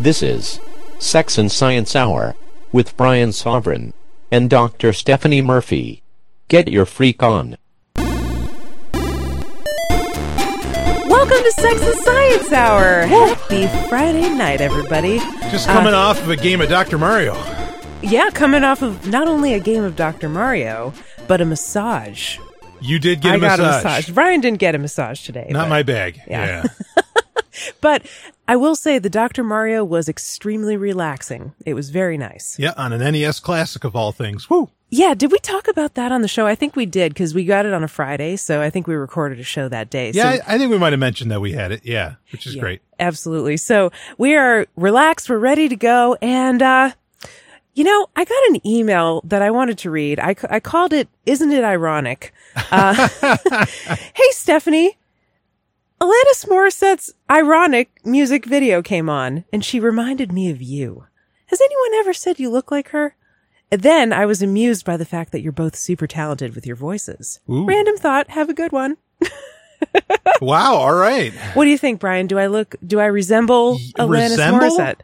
This is Sex and Science Hour with Brian Sovryn and Dr. Stephanie Murphy. Get your freak on. Welcome to Sex and Science Hour. Happy Friday night, everybody. Just coming uh, off of a game of Dr. Mario. Yeah, coming off of not only a game of Dr. Mario, but a massage. You did get I a got massage. a massage. Brian didn't get a massage today. Not but, my bag. Yeah. Yeah. But I will say the Dr. Mario was extremely relaxing. It was very nice. Yeah, on an NES classic of all things. Woo. Yeah, did we talk about that on the show? I think we did because we got it on a Friday, so I think we recorded a show that day. Yeah, so, I, I think we might have mentioned that we had it. Yeah, which is yeah, great. Absolutely. So we are relaxed, we're ready to go, and uh you know, I got an email that I wanted to read. I, I called it, Isn't It Ironic? Uh, hey, Stephanie. Alanis Morissette's ironic music video came on, and she reminded me of you. Has anyone ever said you look like her? And then I was amused by the fact that you're both super talented with your voices. Ooh. Random thought. Have a good one. wow. All right. What do you think, Brian? Do I look, do I resemble Alanis resemble? Morissette?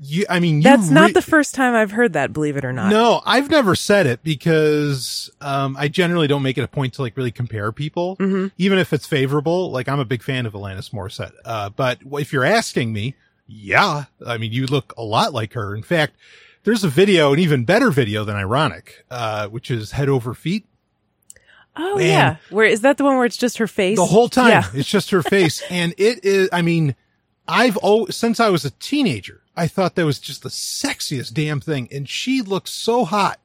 You, I mean, you That's not re- the first time I've heard that, believe it or not. No, I've never said it because um, I generally don't make it a point to like really compare people, Mm-hmm. even if it's favorable. Like I'm a big fan of Alanis Morissette, uh, but if you're asking me, yeah, I mean, you look a lot like her. In fact, there's a video, an even better video than ironic, uh, which is head over feet. Oh, Man. yeah. Where is that the one where it's just her face? The whole time, Yeah. it's just her face, and it is. I mean, I've always, since I was a teenager, I thought that was just the sexiest damn thing, and she looks so hot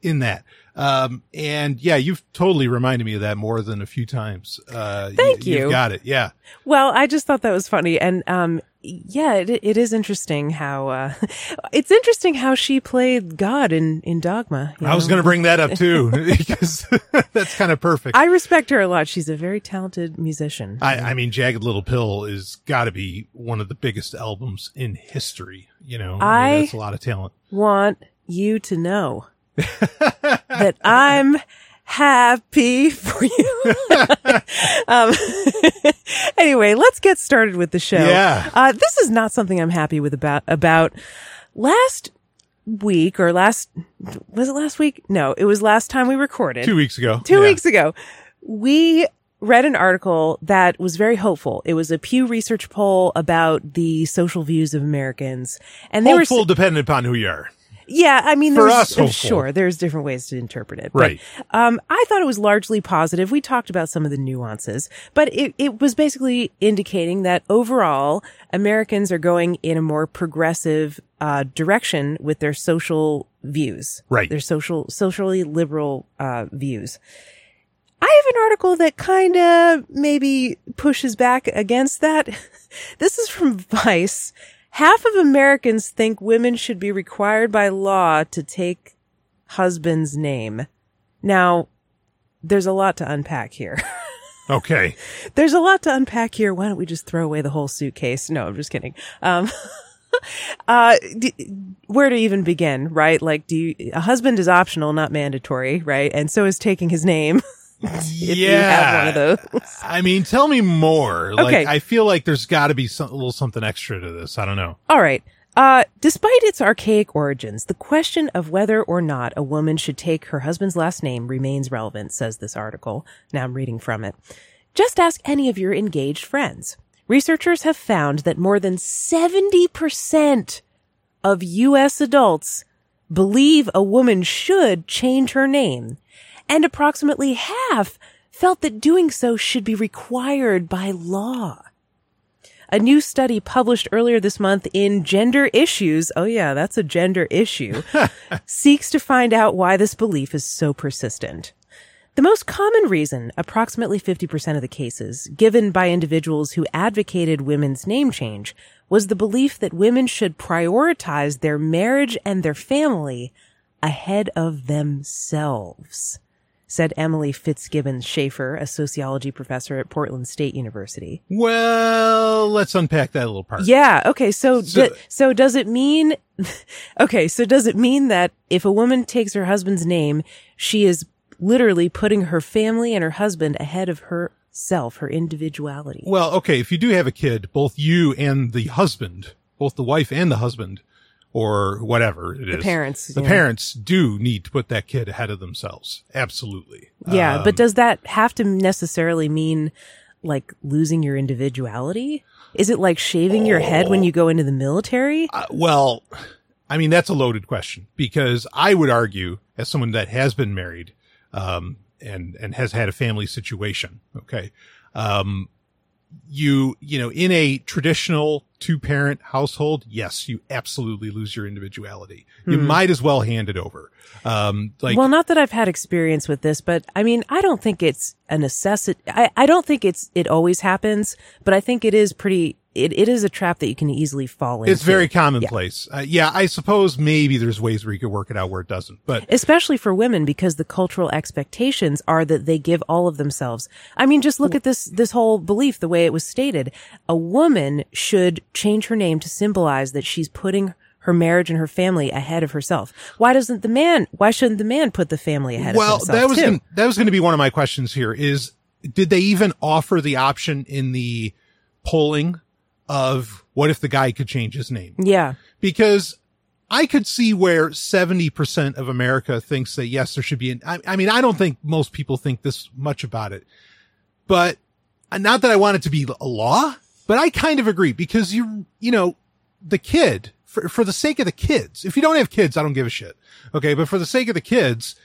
in that. Um, and yeah, you've totally reminded me of that more than a few times. Uh, Thank You've you. got it. Yeah. Well, I just thought that was funny. And, um, yeah, it, it is interesting how, uh, it's interesting how she played God in, in Dogma. you I was going to bring that up too, because that's kind of perfect. I respect her a lot. She's a very talented musician. I, I mean, Jagged Little Pill is got to be one of the biggest albums in history. You know, I- mean, that's a lot of talent. want you to know that I'm happy for you. um, anyway, let's get started with the show. Yeah. Uh, this is not something I'm happy with about, about last week or last, was it last week? No, it was last time we recorded. Two weeks ago. Two Yeah. weeks ago, we read an article that was very hopeful. It was a Pew Research poll about the social views of Americans. And they were, Hopeful, dependent upon who you are. Yeah, I mean, For there's, us, hopeful. sure, there's different ways to interpret it. But, Right. um, I thought it was largely positive. We talked about some of the nuances, but it, it was basically indicating that overall, Americans are going in a more progressive, uh, direction with their social views. Right. Their social, socially liberal, uh, views. I have an article that kind of maybe pushes back against that. This is from Vice. Half of Americans think women should be required by law to take husband's name. Now, there's a lot to unpack here. Okay. there's a lot to unpack here. Why don't we just throw away the whole suitcase? No, I'm just kidding. Um, uh, d- where to even begin, right? Like, do you, a husband is optional, not mandatory, right? And so is taking his name. if you have one of those. I mean, tell me more. Like, Okay. I feel like there's got to be some, a little something extra to this. I don't know. All right. Uh, despite its archaic origins, the question of whether or not a woman should take her husband's last name remains relevant, says this article. Now I'm reading from it. Just ask any of your engaged friends. Researchers have found that more than 70% of U.S. adults believe a woman should change her name, and approximately half felt that doing so should be required by law. A new study published earlier this month in Gender Issues, oh yeah, that's a gender issue, seeks to find out why this belief is so persistent. The most common reason, approximately 50% of the cases, given by individuals who advocated women's name change was the belief that women should prioritize their marriage and their family ahead of themselves, said Emily Fitzgibbons Shafer, a sociology professor at Portland State University. Well, let's unpack that a little part. Yeah. Okay. So, So- d- so does it mean, okay. So does it mean that if a woman takes her husband's name, she is literally putting her family and her husband ahead of herself, her individuality? Well, okay, if you do have a kid, both you and the husband, both the wife and the husband, or whatever it is, The parents, the yeah. parents do need to put that kid ahead of themselves. Absolutely. Yeah. Um, but does that have to necessarily mean like losing your individuality? Is it like shaving your head when you go into the military? uh, well, I mean, that's a loaded question because I would argue, as someone that has been married, um, and, and has had a family situation, okay, um, you, you know, in a traditional two parent household, yes, you absolutely lose your individuality. You might as well hand it over. Um, like, well, not that I've had experience with this, but I mean, I don't think it's a necessity. I, I don't think it's, it always happens, but I think it is pretty, it, it is a trap that you can easily fall into. it's very commonplace. Uh, yeah, I suppose maybe there's ways where you could work it out where it doesn't, but especially for women because the cultural expectations are that they give all of themselves. I mean, just look at this, this whole belief, the way it was stated. A woman should change her name to symbolize that she's putting her marriage and her family ahead of herself. Why doesn't the man, why shouldn't the man put the family ahead well, of himself Well, that was gonna, that was going to be one of my questions here is did they even offer the option in the polling of what if the guy could change his name? yeah. Because I could see where 70% of America thinks that yes, there should be an, I, I mean, I don't think most people think this much about it, but uh, not that I want it to be a law, but I kind of agree because you, you know, the kid for, for the sake of the kids, if you don't have kids, I don't give a shit. Okay. But for the sake of the kids,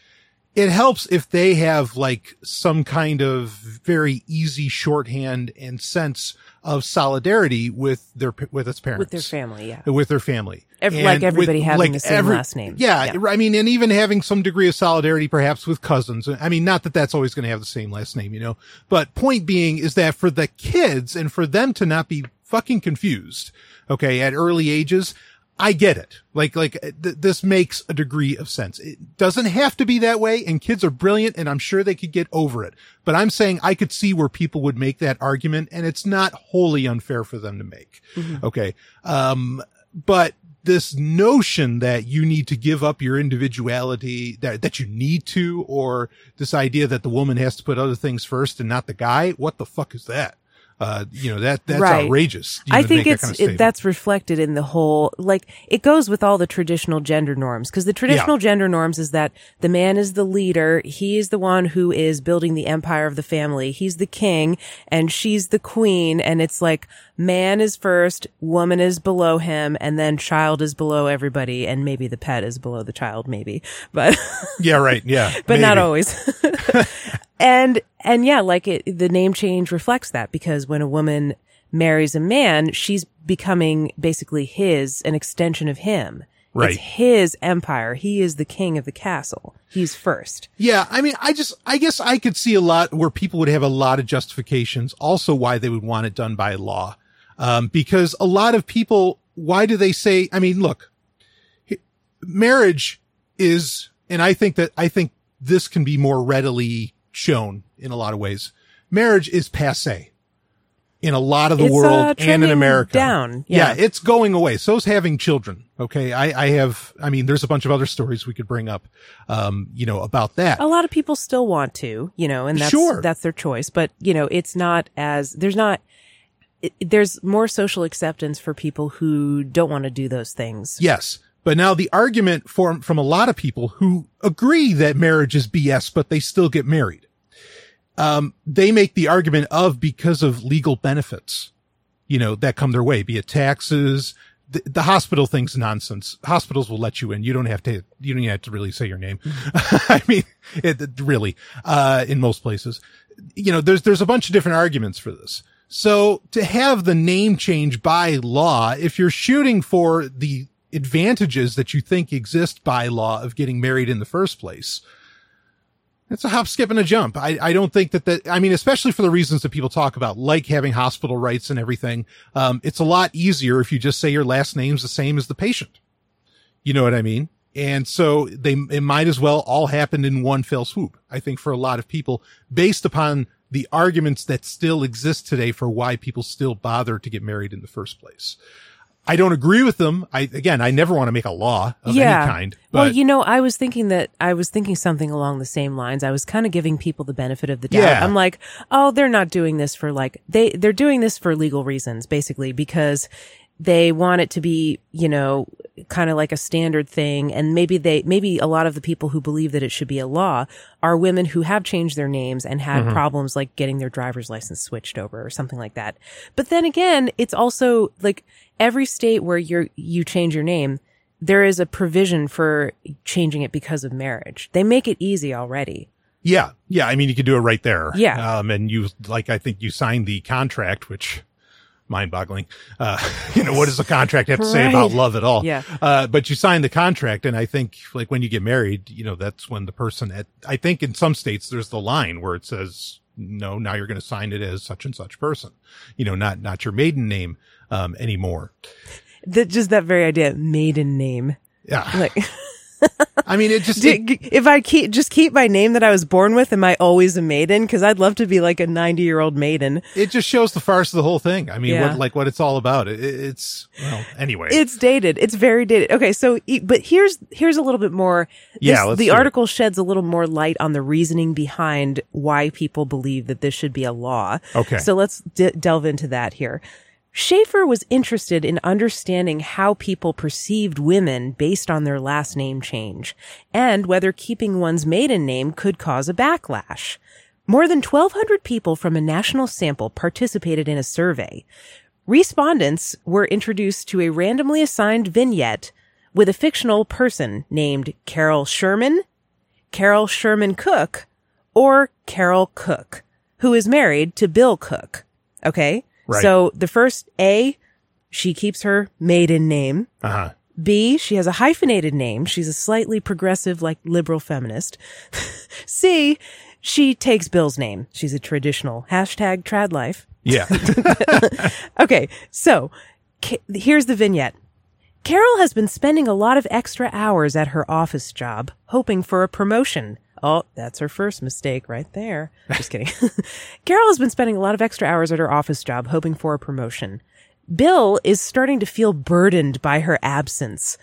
it helps if they have like some kind of very easy shorthand and sense of solidarity with their, with its parents With their family. Yeah. with their family. Ev- And like everybody having the same last name. Yeah, Yeah. I mean, and even having some degree of solidarity perhaps with cousins. I mean, not that that's always going to have the same last name, you know, but point being is that for the kids and for them to not be fucking confused, okay, at early ages, I get it. Like, like uh, th- this makes a degree of sense. It doesn't have to be that way. And kids are brilliant and I'm sure they could get over it. But I'm saying I could see where people would make that argument and it's not wholly unfair for them to make. Okay. Um, but this notion that you need to give up your individuality that, that you need to, or this idea that the woman has to put other things first and not the guy. What the fuck is that? Uh, you know, that, that's Right. outrageous. I think make that it's kind of it, that's reflected in the whole like it goes with all the traditional gender norms because the traditional gender norms is that the man is the leader, he is the one who is building the empire of the family, he's the king and she's the queen and it's like man is first, woman is below him and then child is below everybody and maybe the pet is below the child maybe. But yeah, right. Yeah. but not always. and and yeah, like it, the name change reflects that because when a woman marries a man, she's becoming basically his, an extension of him. Right. It's his empire. He is the king of the castle. He's first. Yeah, I mean, I just, I guess I could see a lot where people would have a lot of justifications also why they would want it done by law. Um, because a lot of people, why do they say, I mean, look, marriage is, and I think that, I think this can be more readily shown in a lot of ways. Marriage is passe in a lot of the It's, uh, world and in America. down, Yeah. yeah. it's going away. So's having children. Okay. I, I have, I mean, there's a bunch of other stories we could bring up, um, you know, about that. A lot of people still want to, you know, and that's, Sure. that's their choice. But, you know, it's not as, there's not, it, there's more social acceptance for people who don't want to do those things. Yes. But now the argument from, from a lot of people who agree that marriage is BS, but they still get married. Um, they make the argument of because of legal benefits, you know, that come their way, be it taxes, the, the hospital thing's nonsense. Hospitals will let you in. You don't have to, you don't have to really say your name. I mean, it, it really, uh, in most places, you know, there's, there's a bunch of different arguments for this. So to have the name change by law, if you're shooting for the advantages that you think exist by law of getting married in the first place, it's a hop, skip, and a jump. I, I don't think that that, I mean, especially for the reasons that people talk about, like having hospital rights and everything. Um, it's a lot easier if you just say your last name's the same as the patient. You know what I mean? And so they, it might as well all happen in one fell swoop. I think for a lot of people based upon the arguments that still exist today for why people still bother to get married in the first place. I don't agree with them. I again, I never want to make a law of Yeah. any kind. But well, you know, I was thinking that I was thinking something along the same lines. I was kind of giving people the benefit of the doubt. Yeah. I'm like, oh, they're not doing this for like they they're doing this for legal reasons, basically, because they want it to be, you know, kind of like a standard thing. And maybe they, maybe a lot of the people who believe that it should be a law are women who have changed their names and had mm-hmm. problems like getting their driver's license switched over or something like that. But then again, it's also like every state where you're, you change your name, there is a provision for changing it because of marriage. They make it easy already. yeah, yeah. I mean, you could do it right there. Yeah. Um, and you like, I think you signed the contract, which mind-boggling. Uh, you know, what does the contract have to say about love at all? Yeah. Uh, but you sign the contract, and I think like when you get married, you know, that's when the person at. I think in some states there's the line where it says, "No, now you're going to sign it as such and such person." You know, not not your maiden name um, anymore. That just that very idea, maiden name. Yeah. Like, I mean, it just. do- if I keep just keep my name that I was born with, am I always a maiden? Because I'd love to be like a ninety year old maiden. it just shows the farce of the whole thing. I mean, Yeah. what like what it's all about. It, it- it's well, anyway. It's dated. It's very dated. Okay, so but here's here's a little bit more. Yeah, this- let's the do it. article sheds a little more light on the reasoning behind why people believe that this should be a law. Okay. so let's d- delve into that here. Shafer was interested in understanding how people perceived women based on their last name change and whether keeping one's maiden name could cause a backlash. More than 1,200 people from a national sample participated in a survey. Respondents were introduced to a randomly assigned vignette with a fictional person named Carol Sherman, Carol Sherman Cook, or Carol Cook, who is married to Bill Cook. Okay? Right. So the first A, she keeps her maiden name. uh huh. B, she has a hyphenated name. She's a slightly progressive, like liberal feminist. C, she takes Bill's name. She's a traditional hashtag trad life. Yeah. Okay, so Ca- here's the vignette. Carol has been spending a lot of extra hours at her office job, hoping for a promotion. Oh, that's her first mistake right there. Just kidding. Carol has been spending a lot of extra hours at her office job, hoping for a promotion. Bill is starting to feel burdened by her absence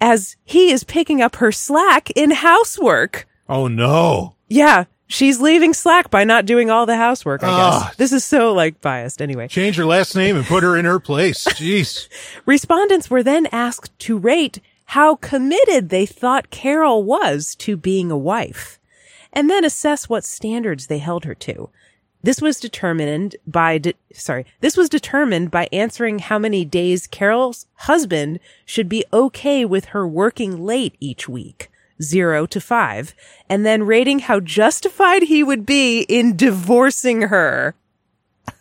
as he is picking up her slack in housework. oh no. Yeah, she's leaving slack by not doing all the housework, I guess. Ah. This is so like biased anyway. Change her last name and put her in her place. Jeez. Respondents were then asked to rate how committed they thought Carol was to being a wife, and then assess what standards they held her to. This was determined by, de- sorry, this was determined by answering how many days Carol's husband should be okay with her working late each week, zero to five, and then rating how justified he would be in divorcing her.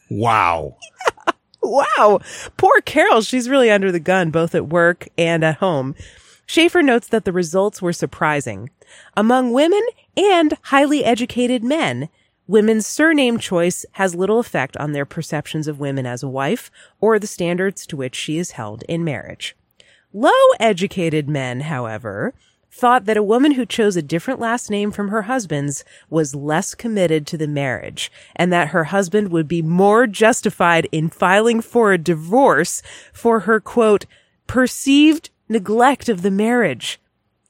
Wow. Wow. Poor Carol. She's really under the gun, both at work and at home. Shafer notes that the results were surprising. Among women and highly educated men, women's surname choice has little effect on their perceptions of women as a wife or the standards to which she is held in marriage. Low educated men, however, thought that a woman who chose a different last name from her husband's was less committed to the marriage and that her husband would be more justified in filing for a divorce for her quote, perceived neglect of the marriage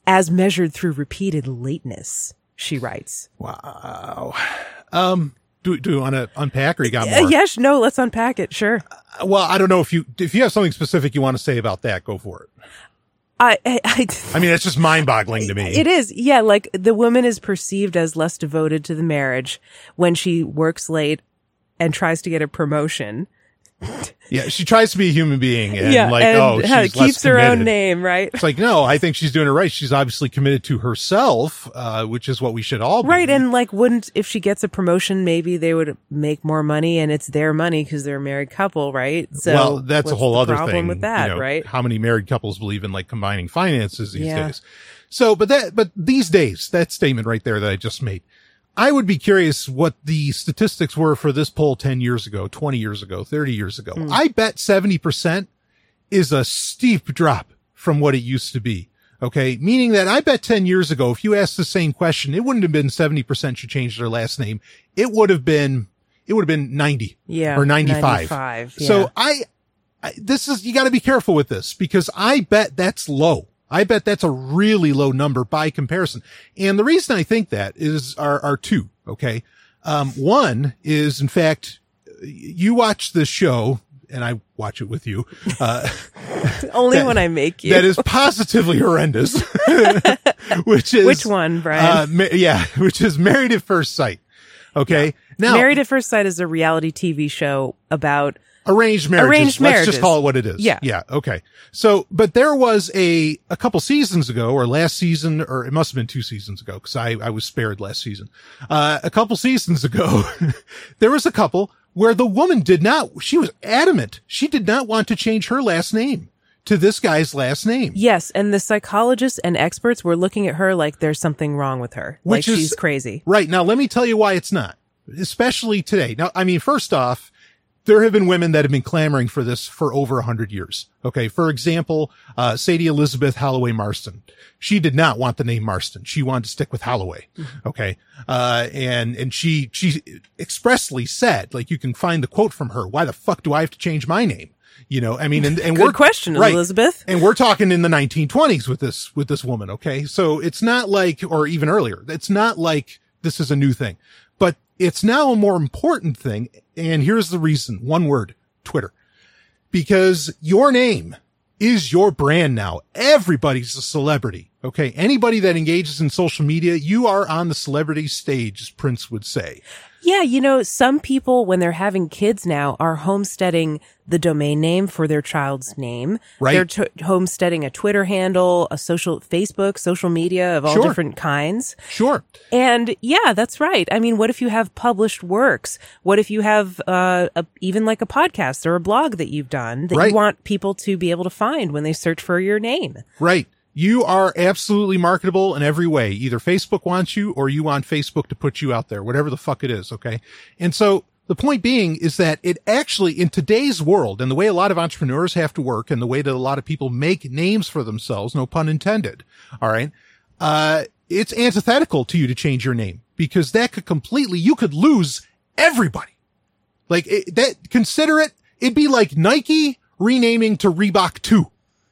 as measured through repeated lateness, she writes. Wow. Um, do, do you want to unpack or you got Uh, more? yes, no, let's unpack it. Sure. Well, I don't know if you, if you have something specific you want to say about that, go for it. I, I, I I mean, it's just mind boggling to me. It is. Yeah. Like the woman is perceived as less devoted to the marriage when she works late and tries to get a promotion. Yeah, she tries to be a human being and yeah, like, and oh, she's less keeps her own name, right? It's like, no, I think she's doing it right. She's obviously committed to herself, uh, which is what we should all be. Right, and like, wouldn't if she gets a promotion, maybe they would make more money, and it's their money because they're a married couple, right? So, well, that's a whole other thing with that, you know, right? How many married couples believe in like combining finances these Yeah. days? So, but that, but these days, that statement right there that I just made, I would be curious what the statistics were for this poll 10 years ago, 20 years ago, 30 years ago. Hmm. I bet 70% is a steep drop from what it used to be. Okay. Meaning that I bet 10 years ago, if you asked the same question, it wouldn't have been 70% should change their last name. It would have been, it would have been 90 Yeah, or 95. 95, yeah. So I, I, this is, you got to be careful with this because I bet that's low. I bet that's a really low number by comparison. And the reason I think that is are, are two. Okay. Um, one is in fact, you watch this show and I watch it with you. Uh, Only that- when I make you. that is positively horrendous, which is Which one, Brian? Uh, ma- yeah, which is Married at First Sight. Okay. Now, Married at First Sight is a reality TV show about arranged marriages. Arranged Let's just call it what it is. Yeah. Yeah. Okay. So, but there was a, a couple seasons ago or last season, or it must have been two seasons ago because I, I was spared last season. Uh, a couple seasons ago, there was a couple where the woman did not, she was adamant. She did not want to change her last name to this guy's last name. yes, and the psychologists and experts were looking at her like there's something wrong with her, Which like is- she's crazy. Right. Now, let me tell you why it's not, especially today. Now, I mean, first off, there have been women that have been clamoring for this for over a hundred years. Okay. For example, uh, Sadie Elizabeth Holloway Marston. She did not want the name Marston. She wanted to stick with Holloway. Okay. Uh, and, and she, she expressly said, like, you can find the quote from her. Why the fuck do I have to change my name? You know, I mean, and, and Good we're question, right. Elizabeth. And we're talking in the 1920s with this, with this woman. Okay. So it's not like, or even earlier, it's not like this is a new thing, it's now a more important thing. And here's the reason. One word, Twitter, because your name is your brand now. Everybody's a celebrity. Okay. Anybody that engages in social media, you are on the celebrity stage, as Prince would say. Yeah, you know, some people when they're having kids now are homesteading the domain name for their child's name. Right. They're t- homesteading a Twitter handle, a social Facebook, social media of all Sure. different kinds. Sure. And yeah, that's right. I mean, what if you have published works? What if you have uh, a, even like a podcast or a blog that you've done that Right. you want people to be able to find when they search for your name? Right. You are absolutely marketable in every way. Either Facebook wants you or you want Facebook to put you out there, whatever the fuck it is. Okay. And so the point being is that it actually in today's world and the way a lot of entrepreneurs have to work and the way that a lot of people make names for themselves, no pun intended. All right. Uh, it's antithetical to you to change your name because that could completely, you could lose everybody. Like it, that, consider it, it'd be like Nike renaming to Reebok 2.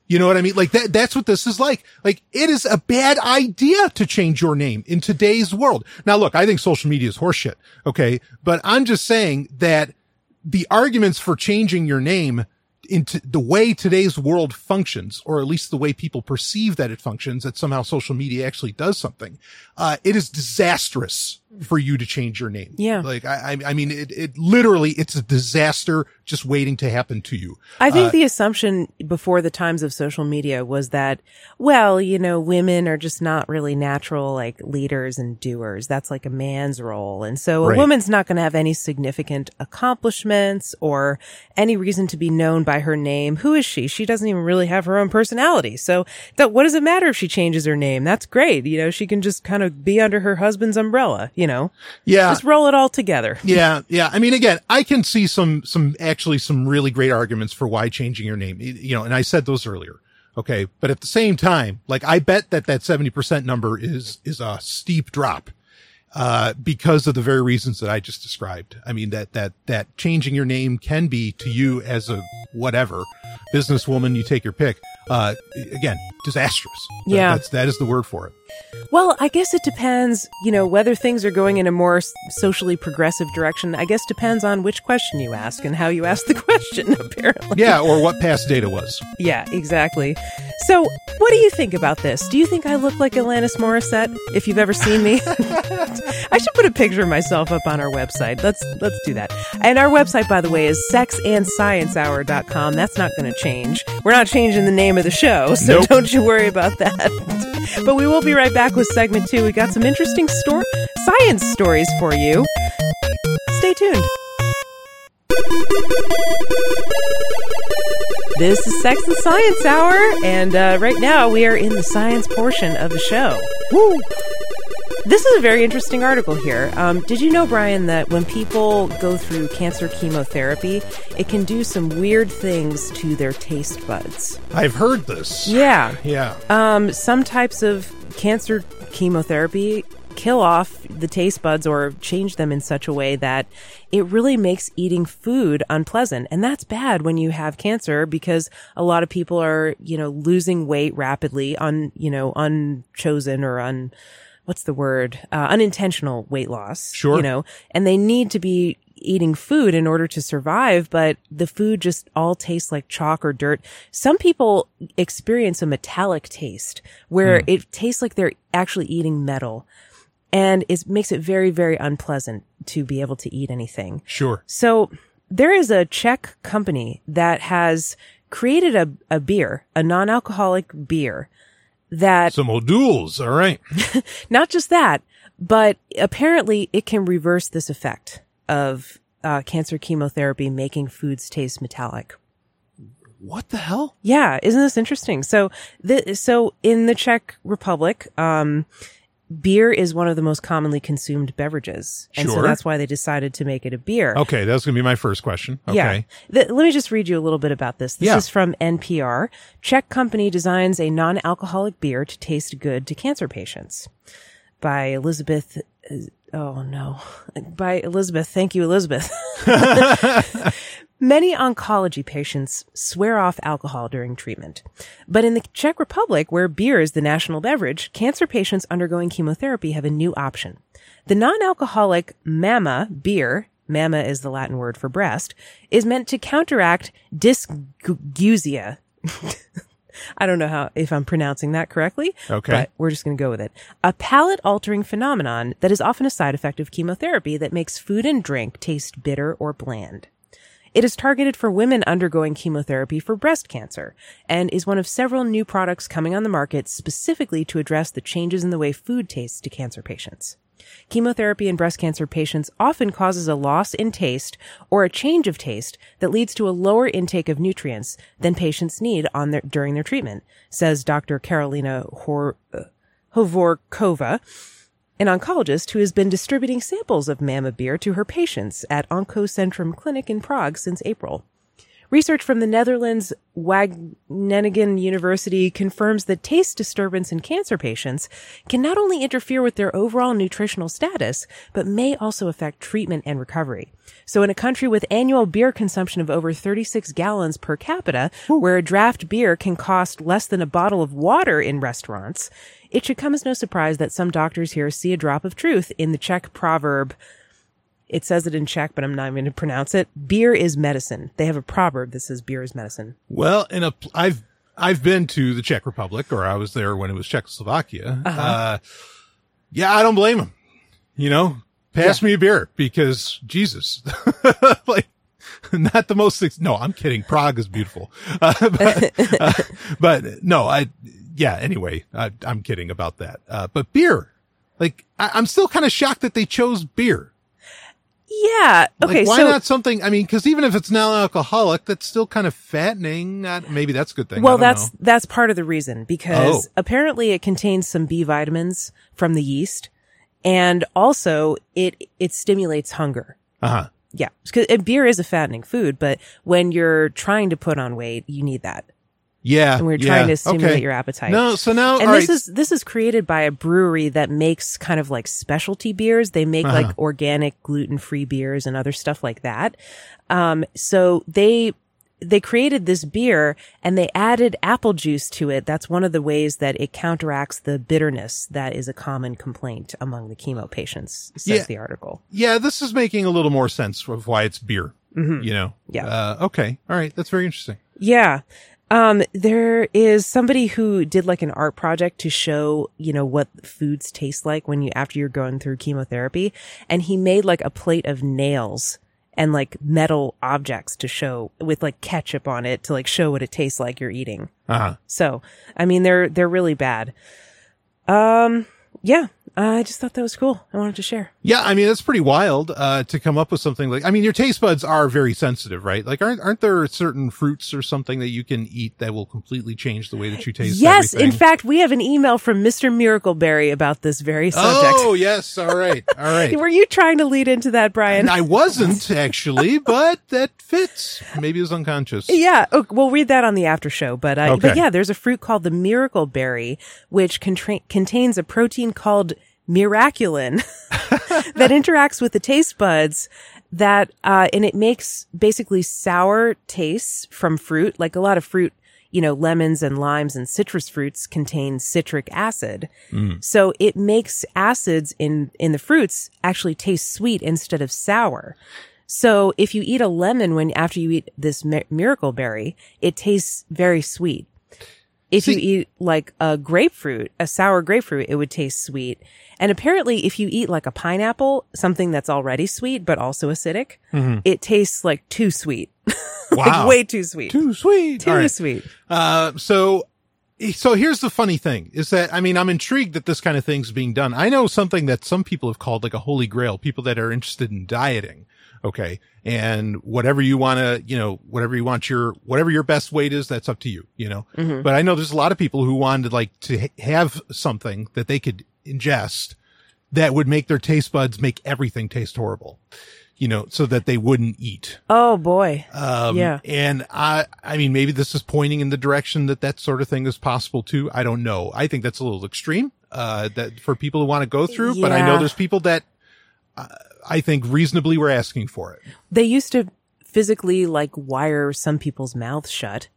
You know what I mean? Like that, that's what this is like. Like it is a bad idea to change your name in today's world. Now look, I think social media is horseshit. Okay. But I'm just saying that the arguments for changing your name into the way today's world functions, or at least the way people perceive that it functions, that somehow social media actually does something. Uh, it is disastrous for you to change your name. Yeah. Like, I, I mean, it, it literally, it's a disaster just waiting to happen to you. I think Uh, the assumption before the times of social media was that, well, you know, women are just not really natural like leaders and doers. That's like a man's role. And so a Right. woman's not going to have any significant accomplishments or any reason to be known by her name. Who is she? She doesn't even really have her own personality. So that, what does it matter if she changes her name? That's great. You know, she can just kind of be under her husband's umbrella, you know, Yeah. just roll it all together. Yeah, yeah. I mean, again, I can see some, some actually some really great arguments for why changing your name. You know, and I said those earlier. Okay, but at the same time, like I bet that that seventy percent number is is a steep drop, uh, because of the very reasons that I just described. I mean that that that changing your name can be to you as a whatever businesswoman, you take your pick. Uh, again, disastrous. That- Yeah. that's that is the word for it. Well, I guess it depends, you know, whether things are going in a more socially progressive direction. I guess depends on which question you ask and how you ask the question, apparently. Yeah, or what past data was. Yeah, exactly. So What do you think about this? Do you think I look like Alanis Morissette? If you've ever seen me, I should put a picture of myself up on our website. Let's let's do that. And our website, by the way, is sexandsciencehour.com. That's not going to change. We're not changing the name of the show, so Nope. don't you worry about that. But we will be right back with segment two. We got some interesting store science stories for you. Stay tuned. This is Sex and Science Hour, and uh, right now we are in the science portion of the show. Woo! This is a very interesting article here. Um, did you know, Brian, that when people go through cancer chemotherapy, it can do some weird things to their taste buds? I've heard this. Yeah. Yeah. Um, some types of cancer chemotherapy kill off the taste buds or change them in such a way that it really makes eating food unpleasant. And that's bad when you have cancer because a lot of people are, you know, losing weight rapidly on, you know, unchosen or un, what's the word? Uh, unintentional weight loss. Sure. You know, and they need to be eating food in order to survive, but the food just all tastes like chalk or dirt. Some people experience a metallic taste where it tastes like they're actually eating metal and it makes it very, very unpleasant to be able to eat anything. Sure. So there is a Czech company that has created a, a beer, a non-alcoholic beer that Some modules. All right. not just that, but apparently it can reverse this effect of uh, cancer chemotherapy making foods taste metallic. What the hell? Yeah, isn't this interesting? So, the, so in the Czech Republic, um, beer is one of the most commonly consumed beverages, and so that's why they decided to make it a beer. Okay, that's going to be my first question. Okay. Yeah. The- let me just read you a little bit about this. This Yeah. is from NPR. Czech company designs a non-alcoholic beer to taste good to cancer patients. By Elizabeth. Uh, oh no. By Elizabeth. Thank you, Elizabeth. Many oncology patients swear off alcohol during treatment. But in the Czech Republic, where beer is the national beverage, cancer patients undergoing chemotherapy have a new option. The non-alcoholic Mama beer, Mama is the Latin word for breast, is meant to counteract dysgeusia. I don't know how, if I'm pronouncing that correctly. Okay. But we're just going to go with it. A palate altering phenomenon that is often a side effect of chemotherapy that makes food and drink taste bitter or bland. It is targeted for women undergoing chemotherapy for breast cancer and is one of several new products coming on the market specifically to address the changes in the way food tastes to cancer patients. Chemotherapy in breast cancer patients often causes a loss in taste or a change of taste that leads to a lower intake of nutrients than patients need on their, during their treatment, says Dr. Carolina Hor- uh, Hovorkova, an oncologist who has been distributing samples of Mama beer to her patients at Oncocentrum Clinic in Prague since April. Research from the Netherlands Wageningen University confirms that taste disturbance in cancer patients can not only interfere with their overall nutritional status, but may also affect treatment and recovery. So in a country with annual beer consumption of over 36 gallons per capita, where a draft beer can cost less than a bottle of water in restaurants, it should come as no surprise that some doctors here see a drop of truth in the Czech proverb, it says it in Czech, but I'm not even going to pronounce it. Beer is medicine. They have a proverb that says beer is medicine. Well, in a, I've, I've been to the Czech Republic or I was there when it was Czechoslovakia. Uh-huh. Uh, yeah, I don't blame him. You know, pass me a beer because Jesus, like, not the most, no, I'm kidding. Prague is beautiful. Uh, but, uh, but no, I, yeah, anyway, I, I'm kidding about that. Uh, but beer, like, I, I'm still kind of shocked that they chose beer. Yeah. Okay. Like, why so not something? I mean, because even if it's non-alcoholic, that's still kind of fattening. Maybe that's a good thing. Well, that's know. that's part of the reason because Oh. apparently it contains some B vitamins from the yeast, and also it it stimulates hunger. uh huh. Yeah, because beer is a fattening food, but when you're trying to put on weight, you need that, Yeah, and we're yeah, trying to stimulate okay. your appetite. No, so now, and this right, is this is created by a brewery that makes kind of like specialty beers. They make Uh-huh. like organic gluten free beers and other stuff like that. Um, so they they created this beer and they added apple juice to it. That's one of the ways that it counteracts the bitterness that is a common complaint among the chemo patients, says Yeah. the article. yeah, this is making a little more sense of why it's beer. You know, Mm-hmm. Yeah. Uh, okay, all right, that's very interesting. Yeah. Um, there is somebody who did like an art project to show, you know, what foods taste like when you, after you're going through chemotherapy. And he made like a plate of nails and like metal objects to show with like ketchup on it to like show what it tastes like you're eating. Uh-huh. So, I mean, they're, they're really bad. Um, yeah, I just thought that was cool. I wanted to share. Yeah, I mean that's pretty wild uh, to come up with something like. I mean, your taste buds are very sensitive, right? Like, aren't aren't there certain fruits or something that you can eat that will completely change the way that you taste? Yes, everything? in fact, we have an email from Mr. Miracleberry about this very subject. Oh yes, all right, all right. Were you trying to lead into that, Brian? I wasn't actually, but that fits. Maybe it was unconscious. Yeah, oh, we'll read that on the after show. But uh, Okay. but yeah, there's a fruit called the miracle berry, which contra- contains a protein called miraculin that interacts with the taste buds. That uh, and it makes basically sour tastes from fruit. Like a lot of fruit, you know, lemons and limes and citrus fruits contain citric acid. So it makes acids in in the fruits actually taste sweet instead of sour. So if you eat a lemon when after you eat this mi- miracle berry, it tastes very sweet. If you eat like a grapefruit, a sour grapefruit, it would taste sweet. And apparently if you eat like a pineapple, something that's already sweet but also acidic, it tastes like too sweet. Wow, like way too sweet. too sweet. Too right. sweet. Uh, so, so here's the funny thing is that, I mean, I'm intrigued that this kind of thing's being done. I know something that some people have called like a holy grail, people that are interested in dieting. Okay. And whatever you want to, you know, whatever you want your, whatever your best weight is, that's up to you, you know, but I know there's a lot of people who wanted like to ha- have something that they could ingest that would make their taste buds make everything taste horrible, you know, so that they wouldn't eat. Oh boy. Um, Yeah. And I, I mean, maybe this is pointing in the direction that that sort of thing is possible too. I don't know. I think that's a little extreme, uh, that for people who want to go through, but I know there's people that, I think reasonably we're asking for it. They used to physically like wire some people's mouths shut.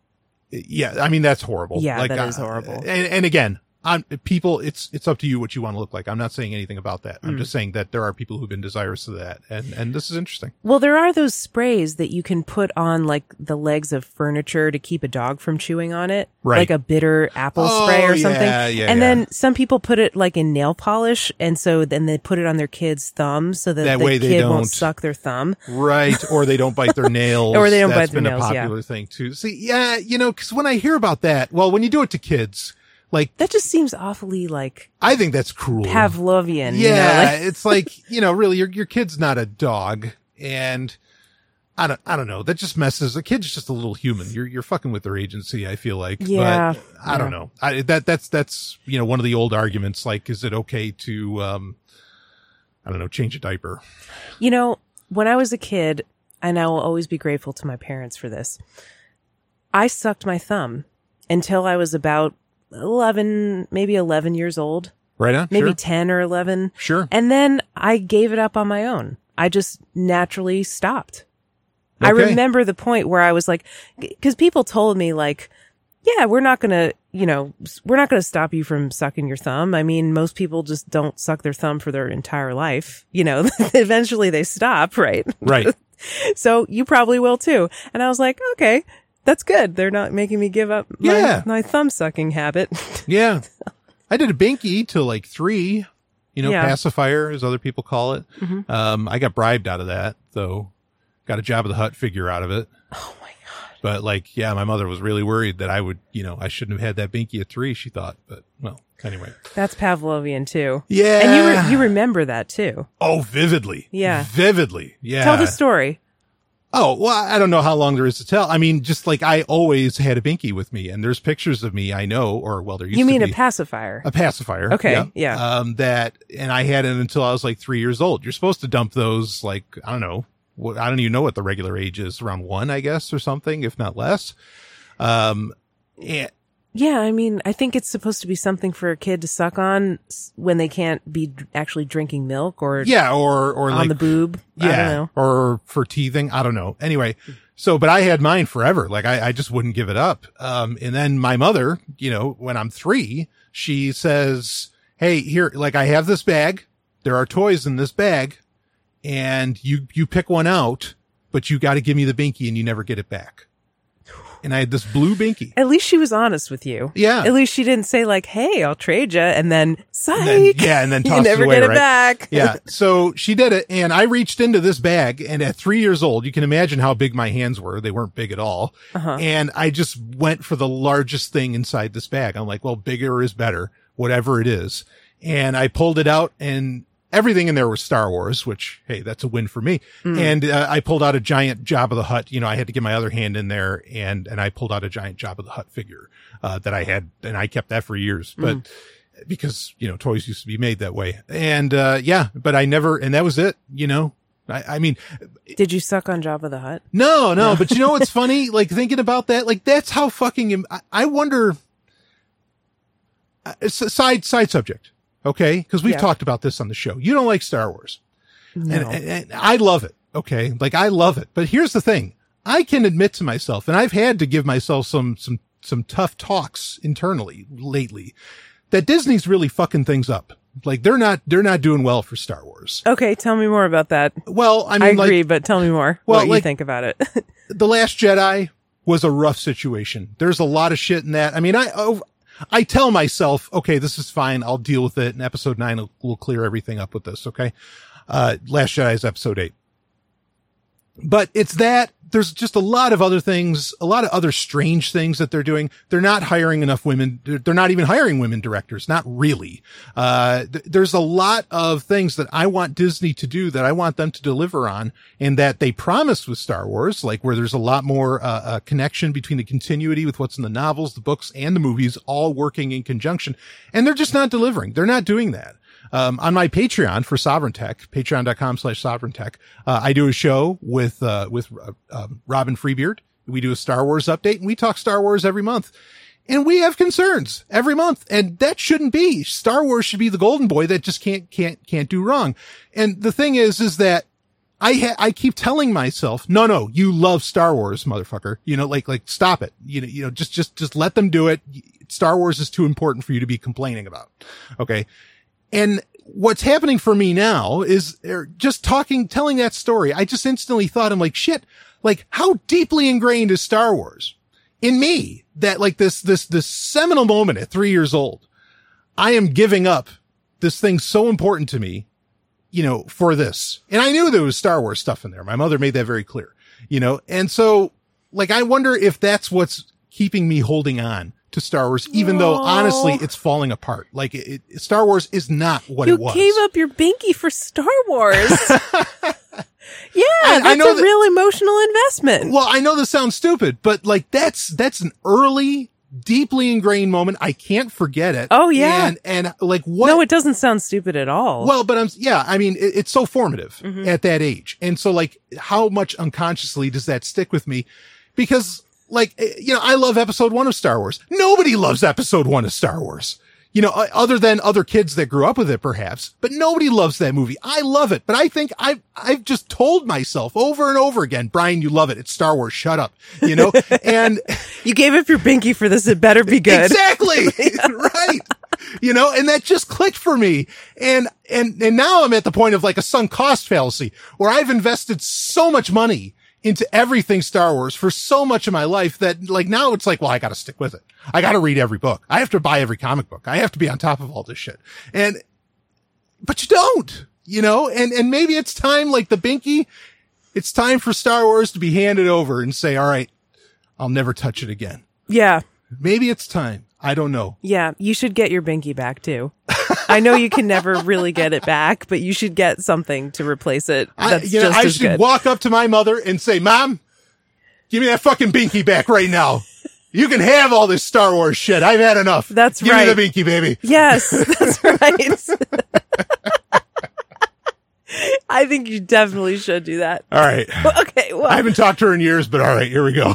Yeah. I mean, that's horrible. Yeah, like, that is uh, horrible. And, and again, on people, it's, it's up to you what you want to look like. I'm not saying anything about that. Mm. I'm just saying that there are people who've been desirous of that. And, and this is interesting. Well, there are those sprays that you can put on like the legs of furniture to keep a dog from chewing on it. Right. Like a bitter apple Oh, spray or yeah, something. yeah, and yeah. then some people put it like in nail polish. And so then they put it on their kid's thumb so that, That the way they don't- won't suck their thumb. Right. Or they don't bite their nails. Or they don't That's bite their nails. That's been a popular thing too. See, yeah, you know, cause when I hear about that, well, when you do it to kids, like, That just seems awfully like I think that's cruel. Pavlovian. yeah. You know, like, it's like, you know, really your, your kid's not a dog and I don't, I don't know. That just messes. A kid's just a little human. You're, you're fucking with their agency. I feel like, Yeah. but I don't Yeah. know. I, that, that's, that's, you know, one of the old arguments. Like, is it okay to, um, I don't know, change a diaper? You know, when I was a kid, and I will always be grateful to my parents for this, I sucked my thumb until I was about 11, maybe 11 years old, Right on. maybe Sure. 10 or 11. Sure. And then I gave it up on my own. I just naturally stopped. I remember the point where I was like, because people told me, like, yeah, we're not going to, you know, we're not going to stop you from sucking your thumb. I mean, most people just don't suck their thumb for their entire life. You know, eventually they stop, right? Right. So you probably will too. And I was like, okay, that's good. They're not making me give up my, Yeah. my thumb sucking habit. Yeah. I did a binky till like three, you know, Yeah. pacifier as other people call it. Mhm. Um, I got bribed out of that though. Got a Jabba the Hutt figure out of it. oh my God. But like, yeah, my mother was really worried that I would, you know, I shouldn't have had that binky at three, she thought, but well, anyway. That's Pavlovian too. Yeah. And you, re- you remember that too. oh, vividly. Yeah. Vividly. Yeah. Tell the story. Oh, well, I don't know how long there is to tell. I mean, just like I always had a binky with me and there's pictures of me I know, or well, there used to be You mean a pacifier? A pacifier. Okay, yeah. Um, that, and I had it until I was like three years old. You're supposed to dump those, like, I don't know. What, I don't even know what the regular age is, around one, I guess, or something, if not less. Um, and, yeah, I mean, I think it's supposed to be something for a kid to suck on when they can't be actually drinking milk or yeah, or, or on like, the boob. I don't know. or for teething. I don't know. Anyway, so, but I had mine forever. Like I, I just wouldn't give it up. Um, and then my mother, you know, when I'm three, she says, Hey, here, like I have this bag. There are toys in this bag and you, you pick one out, but you got to give me the binky and you never get it back. And I had this blue binky. At least she was honest with you. Yeah. At least she didn't say like, "Hey, I'll trade you," and then psych. And then- yeah, and then you toss it never away, get it right? back. yeah. So she did it and I reached into this bag and at three years old, you can imagine how big my hands were. They weren't big at all. Uh-huh. And I just went for the largest thing inside this bag. I'm like, well, bigger is better, whatever it is. And I pulled it out and everything in there was Star Wars, which, hey, that's a win for me. And uh, I pulled out a giant Jabba the Hutt. You know, I had to get my other hand in there and, and I pulled out a giant Jabba the Hutt figure, uh, that I had and I kept that for years. But, because you know toys used to be made that way and uh yeah but i never and that was it you know i i mean Did you suck on Jabba the Hutt? no no but you know what's funny like thinking about that like that's how fucking i, I wonder uh, side side subject okay because we've Yeah. talked about this on the show you don't like star wars No. and, and, and I love it. Okay. Like I love it. But here's the thing. I can admit to myself, and I've had to give myself some, some, some tough talks internally lately that Disney's really fucking things up. Like they're not, they're not doing well for Star Wars. okay, tell me more about that. Well, I mean, I, agree, like but tell me more. Well, what you think about it? the last Jedi was a rough situation. There's a lot of shit in that. I mean, I, oh, I tell myself, okay, this is fine. I'll deal with it. And episode nine will, will clear everything up with this. Okay. Uh, last Jedi is episode eight. But it's that there's just a lot of other things, a lot of other strange things that they're doing. They're not hiring enough women. They're not even hiring women directors. Not really. Uh, th- there's a lot of things that I want Disney to do that I want them to deliver on and that they promised with Star Wars, like where there's a lot more, uh, uh, connection between the continuity with what's in the novels, the books and the movies all working in conjunction. And they're just not delivering. They're not doing that. Um, on my Patreon for Sovryn Tech, patreon.com slash Sovryn Tech, uh, I do a show with, uh, with, uh, um, Robin Freebeard. We do a Star Wars update and we talk Star Wars every month. And we have concerns every month. And that shouldn't be. Star Wars should be the golden boy that just can't, can't, can't do wrong. And the thing is, is that I ha- I keep telling myself, no, no, you love Star Wars, motherfucker. You know, like, like, stop it. You know, you know, just, just, just let them do it. Star Wars is too important for you to be complaining about. Okay. And what's happening for me now is er, just talking, telling that story. I just instantly thought, I'm like, shit, like how deeply ingrained is Star Wars in me that like this, this, this seminal moment at three years old, I am giving up this thing so important to me, you know, for this. And I knew there was Star Wars stuff in there. My mother made that very clear, you know, and so like, I wonder if that's what's keeping me holding on to Star Wars, even though honestly it's falling apart. Like it, it, Star Wars is not what you it was. You gave up your binky for Star Wars. yeah, I that's know a that- real emotional investment. Well, I know this sounds stupid, but like that's, that's an early, deeply ingrained moment. I can't forget it. Oh, yeah. And, and like what? no, it doesn't sound stupid at all. Well, but I'm, yeah, I mean, it, it's so formative Mm-hmm. at that age. And so like, how much unconsciously does that stick with me? Because like, eh, you know, I love episode one of Star Wars. Nobody loves episode one of Star Wars. You know, other than other kids that grew up with it, perhaps, but nobody loves that movie. I love it, but I think I've, I've just told myself over and over again, Brian, you love it. It's Star Wars. Shut up. You know, and you gave up your binky for this. It better be good. Exactly. right. You know, and that just clicked for me. And, and, and now I'm at the point of like a sunk cost fallacy where I've invested so much money into everything Star Wars for so much of my life that like now it's like, well, I got to stick with it. I got to read every book. I have to buy every comic book. I have to be on top of all this shit. And, but you don't, you know, and, and maybe it's time like the Binky, it's time for Star Wars to be handed over and say, all right, I'll never touch it again. Yeah. Maybe it's time. I don't know. Yeah. You should get your binky back too. I know you can never really get it back, but you should get something to replace it. I, That's you know, I should good. walk up to my mother and say, Mom, give me that fucking binky back right now. You can have all this Star Wars shit. I've had enough. That's give right. me the binky, baby. yes, that's right. I think you definitely should do that. All right. Okay. Well, I haven't talked to her in years, but all right, here we go.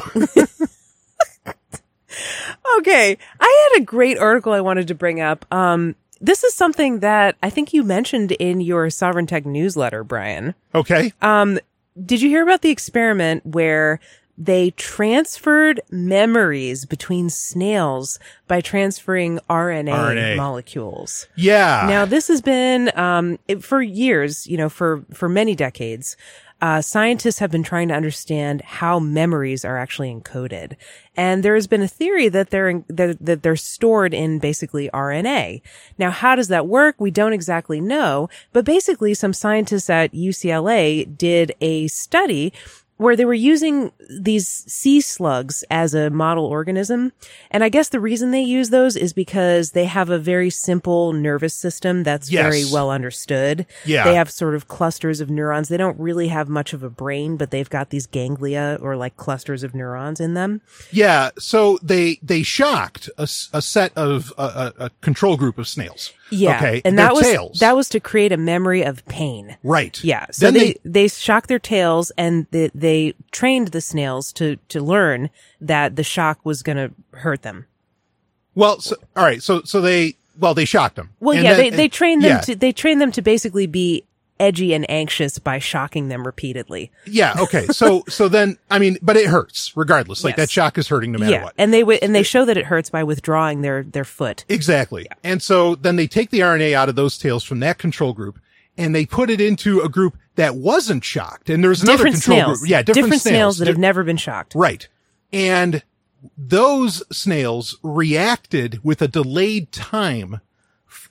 Okay. I had a great article I wanted to bring up. Um, this is something that I think you mentioned in your Sovryn Tech newsletter, Brian. Okay. Um, did you hear about the experiment where they transferred memories between snails by transferring RNA, RNA. molecules? Yeah. Now, this has been um, it- for years, you know, for for many decades. Uh, scientists have been trying to understand how memories are actually encoded. And there has been a theory that they're, in, that, that they're stored in basically RNA. Now, how does that work? We don't exactly know, but basically some scientists at UCLA did a study where they were using these sea slugs as a model organism. And I guess the reason they use those is because they have a very simple nervous system that's Yes. very well understood. Yeah. They have sort of clusters of neurons. They don't really have much of a brain, but they've got these ganglia or like clusters of neurons in them. Yeah. So they, they shocked a set of, a, a, a control group of snails. Yeah. Okay. And Their that was, tails. that was to create a memory of pain. right. Yeah. So Then they, they, shocked their tails and they, they trained the snails to, to learn that the shock was going to hurt them. Well, so, all right. So, so they, well, they shocked them. Well, And yeah, then- they, they trained them yeah. to, they trained them to basically be edgy and anxious by shocking them repeatedly. Yeah. Okay. So, so then, I mean, but it hurts regardless. Like Yes. that shock is hurting no matter yeah. what. And they, wi- and they show that it hurts by withdrawing their, their foot. Exactly. And so then they take the RNA out of those tails from that control group and they put it into a group that wasn't shocked. And there's another different control snails. group. Yeah. Different, snails, that Di- have never been shocked. Right. And those snails reacted with a delayed time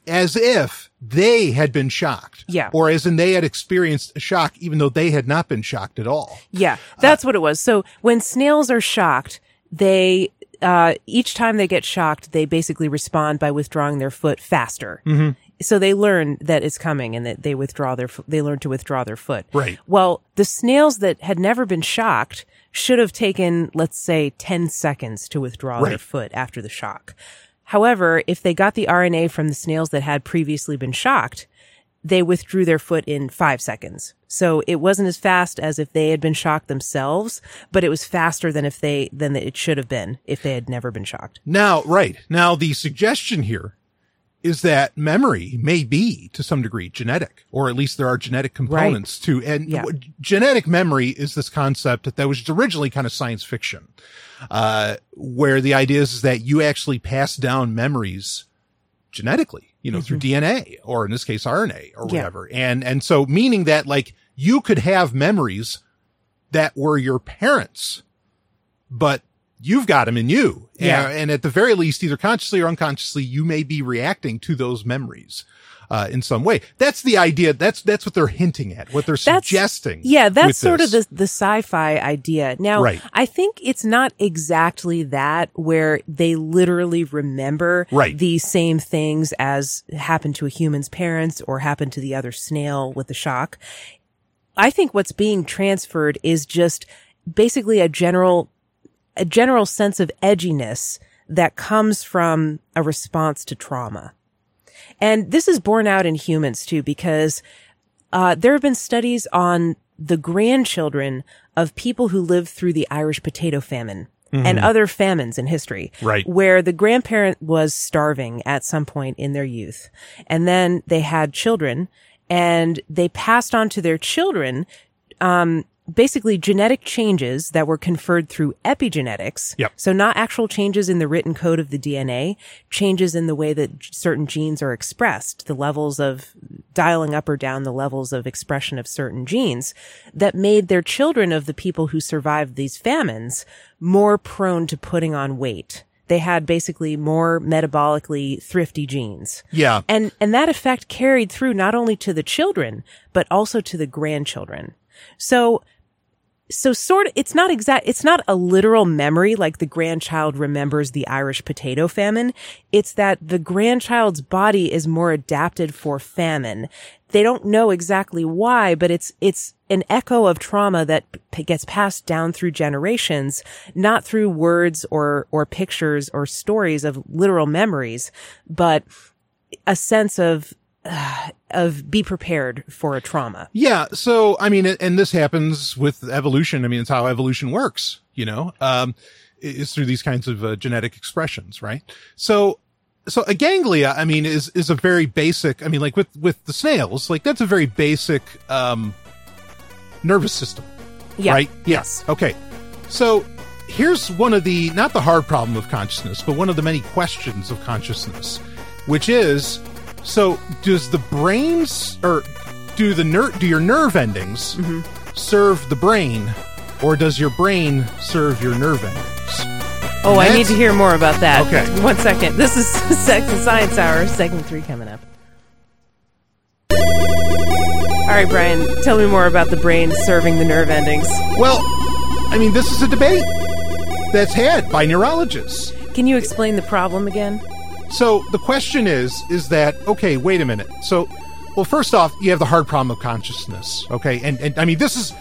as if they had been shocked. Yeah. Or as in they had experienced a shock even though they had not been shocked at all. Yeah, that's what it was. So when snails are shocked, they uh, each time they get shocked, they basically respond by withdrawing their foot faster. Mm-hmm. So they learn that it's coming, and that they withdraw their they learn to withdraw their foot. Right. Well, the snails that had never been shocked should have taken, let's say, ten seconds to withdraw their foot after the shock. However, if they got the RNA from the snails that had previously been shocked, they withdrew their foot in five seconds. So it wasn't as fast as if they had been shocked themselves, but it was faster than if they, than it should have been if they had never been shocked. Now, right. Now the suggestion here is that memory may be to some degree genetic, or at least there are genetic components to, and Yeah. genetic memory is this concept that that was originally kind of science fiction, uh, where the idea is that you actually pass down memories genetically, you know, through DNA or in this case RNA or Mm-hmm. Yeah. whatever. And, and so meaning that like you could have memories that were your parents, but you've got them in you. Yeah. And, and at the very least, either consciously or unconsciously, you may be reacting to those memories. Uh, in some way. That's the idea. That's, that's what they're hinting at, what they're That's- suggesting. Yeah, that's sort this. of the, the sci-fi idea. Now, Right. I think it's not exactly that where they literally remember Right. the same things as happened to a human's parents or happened to the other snail with the shock. I think what's being transferred is just basically a general, a general sense of edginess that comes from a response to trauma. And this is borne out in humans too, because uh, there have been studies on the grandchildren of people who lived through the Irish potato famine and other famines in history. Right. Where the grandparent was starving at some point in their youth. And then they had children and they passed on to their children, um, basically genetic changes that were conferred through epigenetics. Yep. So not actual changes in the written code of the DNA, changes in the way that certain genes are expressed, the levels of dialing up or down the levels of expression of certain genes that made their children of the people who survived these famines more prone to putting on weight. They had basically more metabolically thrifty genes. Yeah. And, and that effect carried through not only to the children, but also to the grandchildren. So, so sort of, it's not exact, it's not a literal memory like the grandchild remembers the Irish potato famine. It's that the grandchild's body is more adapted for famine. They don't know exactly why, but it's, it's an echo of trauma that p- gets passed down through generations, not through words or, or pictures or stories of literal memories, but a sense of, uh, of be prepared for a trauma. Yeah. So, I mean, and this happens with evolution. I mean, it's how evolution works, you know, um, is through these kinds of uh, genetic expressions, right? So, so a ganglia, I mean, is, is a very basic, I mean, like with, with the snails, like that's a very basic, um, nervous system, Yeah. right? Yeah. Yes. Okay. So here's one of the, not the hard problem of consciousness, but one of the many questions of consciousness, which is, so does the brains or do the ner- do your nerve endings mm-hmm. serve the brain, or does your brain serve your nerve endings? Oh, I need to hear more about that. Okay. One second. This is Sex and Science Hour, segment three coming up. All right, Brian, tell me more about the brain serving the nerve endings. Well, I mean, this is a debate that's had by neurologists. Can you explain the problem again? So the question is, is that okay? Wait a minute. So, well, first off, you have the hard problem of consciousness. Okay, and and I mean, this is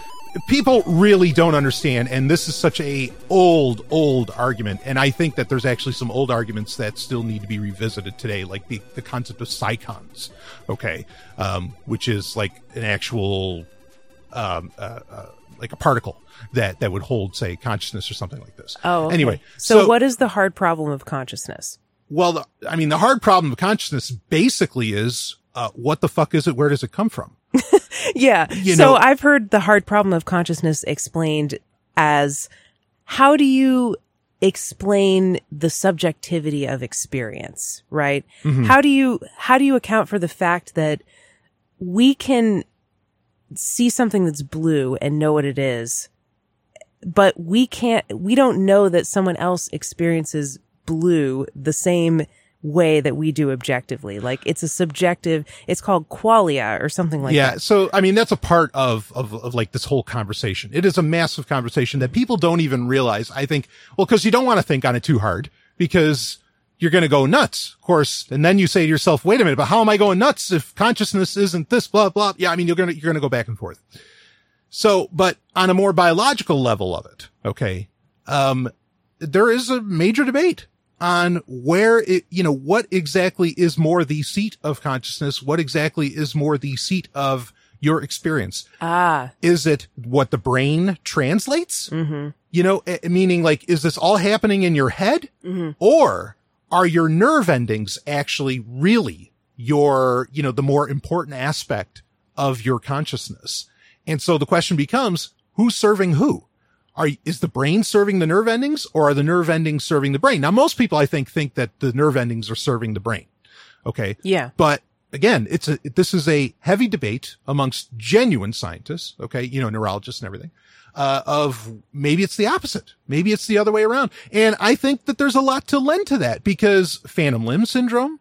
people really don't understand, and this is such a old, old argument. And I think that there's actually some old arguments that still need to be revisited today, like the the concept of psychons. Okay, um, which is like an actual um, uh, uh, like a particle that that would hold, say, consciousness or something like this. Oh, okay. anyway. So, what is the hard problem of consciousness? Well, the, I mean, the hard problem of consciousness basically is uh, what the fuck is it? Where does it come from? Yeah. You so know- I've heard the hard problem of consciousness explained as how do you explain the subjectivity of experience, right? Mm-hmm. How do you how do you account for the fact that we can see something that's blue and know what it is, but we can't we don't know that someone else experiences blue the same way that we do objectively. Like it's a subjective, it's called qualia or something like yeah. that. So, I mean, that's a part of, of, of like this whole conversation. It is a massive conversation that people don't even realize. I think, well, cause you don't want to think on it too hard because you're going to go nuts, of course. And then you say to yourself, wait a minute, but how am I going nuts if consciousness isn't this, blah, blah. Yeah. I mean, you're going to, you're going to go back and forth. So, but on a more biological level of it, okay, um, there is a major debate on where it, you know, what exactly is more the seat of consciousness? What exactly is more the seat of your experience? Ah, Is it what the brain translates? mm-hmm. You know, eh, meaning like, is this all happening in your head? Or are your nerve endings actually really your, you know, the more important aspect of your consciousness? And so the question becomes, who's serving who? Are, is the brain serving the nerve endings or are the nerve endings serving the brain? Now, most people, I think, think that the nerve endings are serving the brain. Okay. yeah. But again, it's a, this is a heavy debate amongst genuine scientists. Okay. You know, neurologists and everything. Uh, of maybe it's the opposite. Maybe it's the other way around. And I think that there's a lot to lend to that because phantom limb syndrome,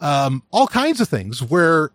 um, all kinds of things where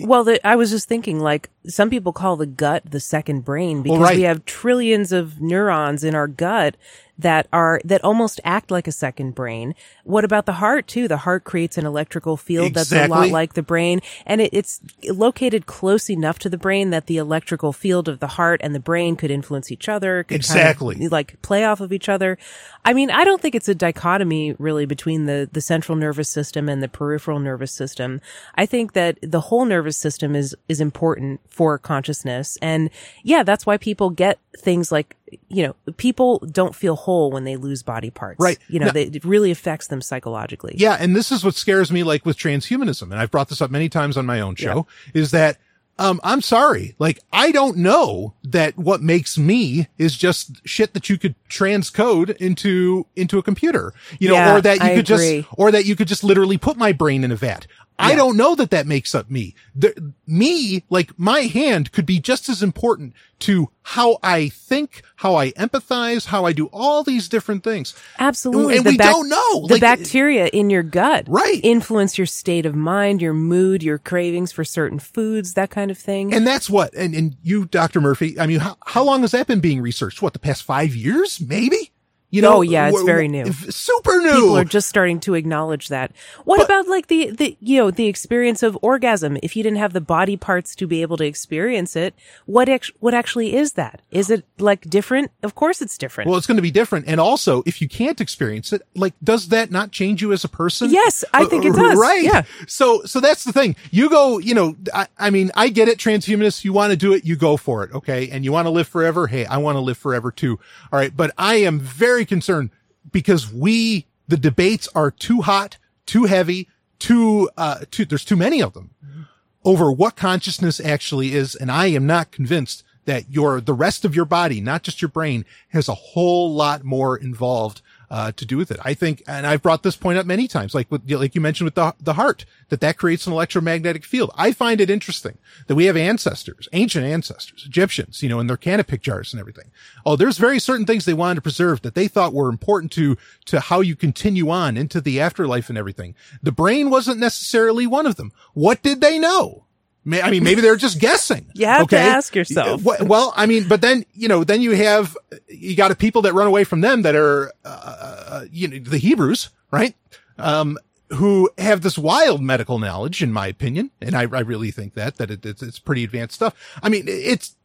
Well, the, I was just thinking, like, some people call the gut the second brain because right. we have trillions of neurons in our gut that are, that almost act like a second brain. What about the heart too? The heart creates an electrical field that's a lot like the brain and it, it's located close enough to the brain that the electrical field of the heart and the brain could influence each other. Could kind of, Exactly. like play off of each other. I mean, I don't think it's a dichotomy really between the, the central nervous system and the peripheral nervous system. I think that the whole nervous system is, is important for consciousness. And yeah, that's why people get things like, you know, people don't feel whole when they lose body parts. Right. You know, Now- they, it really affects them psychologically. Yeah, and this is what scares me like with transhumanism, and I've brought this up many times on my own show, is that um I'm sorry, like I don't know that what makes me is just shit that you could transcode into into a computer. You know, Yeah, or that you I could agree. just or that you could just literally put my brain in a vat. I don't know that that makes up me. The, me, like my hand could be just as important to how I think, how I empathize, how I do all these different things. Absolutely. And we don't know. The Like- bacteria in your gut Right. influence your state of mind, your mood, your cravings for certain foods, that kind of thing. And that's what, and, and you, Dr. Murphy, I mean, how, how long has that been being researched? What, the past five years? Maybe? You Oh, yeah, it's wh- very new. Super new. People are just starting to acknowledge that. What But- about like the, the, you know, the experience of orgasm? If you didn't have the body parts to be able to experience it, what, ex- what actually is that? Is it like different? Of course it's different. well, it's going to be different. And also, if you can't experience it, like, does that not change you as a person? Yes, I think it Uh, does. Right. Yeah. So, so that's the thing. You go, you know, I, I mean, I get it, transhumanists. You want to do it, you go for it. Okay. And you want to live forever. Hey, I want to live forever too. All right. But I am very concerned because we, the debates are too hot, too heavy, too, uh, too, there's too many of them over what consciousness actually is. And I am not convinced that your, the rest of your body, not just your brain, has a whole lot more involved, uh, to do with it. I think, and I've brought this point up many times, like with, like you mentioned with the, the heart, that that creates an electromagnetic field. I find it interesting that we have ancestors, ancient ancestors, Egyptians, you know, in their canopic jars and everything. Oh, there's very certain things they wanted to preserve that they thought were important to, to how you continue on into the afterlife and everything. The brain wasn't necessarily one of them. What did they know? I mean, maybe they're just guessing. You have okay? to ask yourself. Well, I mean, but then, you know, then you have, you got a people that run away from them that are, uh, uh, you know, the Hebrews, right? Um, who have this wild medical knowledge, in my opinion. And I, I really think that, that it, it's, it's pretty advanced stuff. I mean, it's,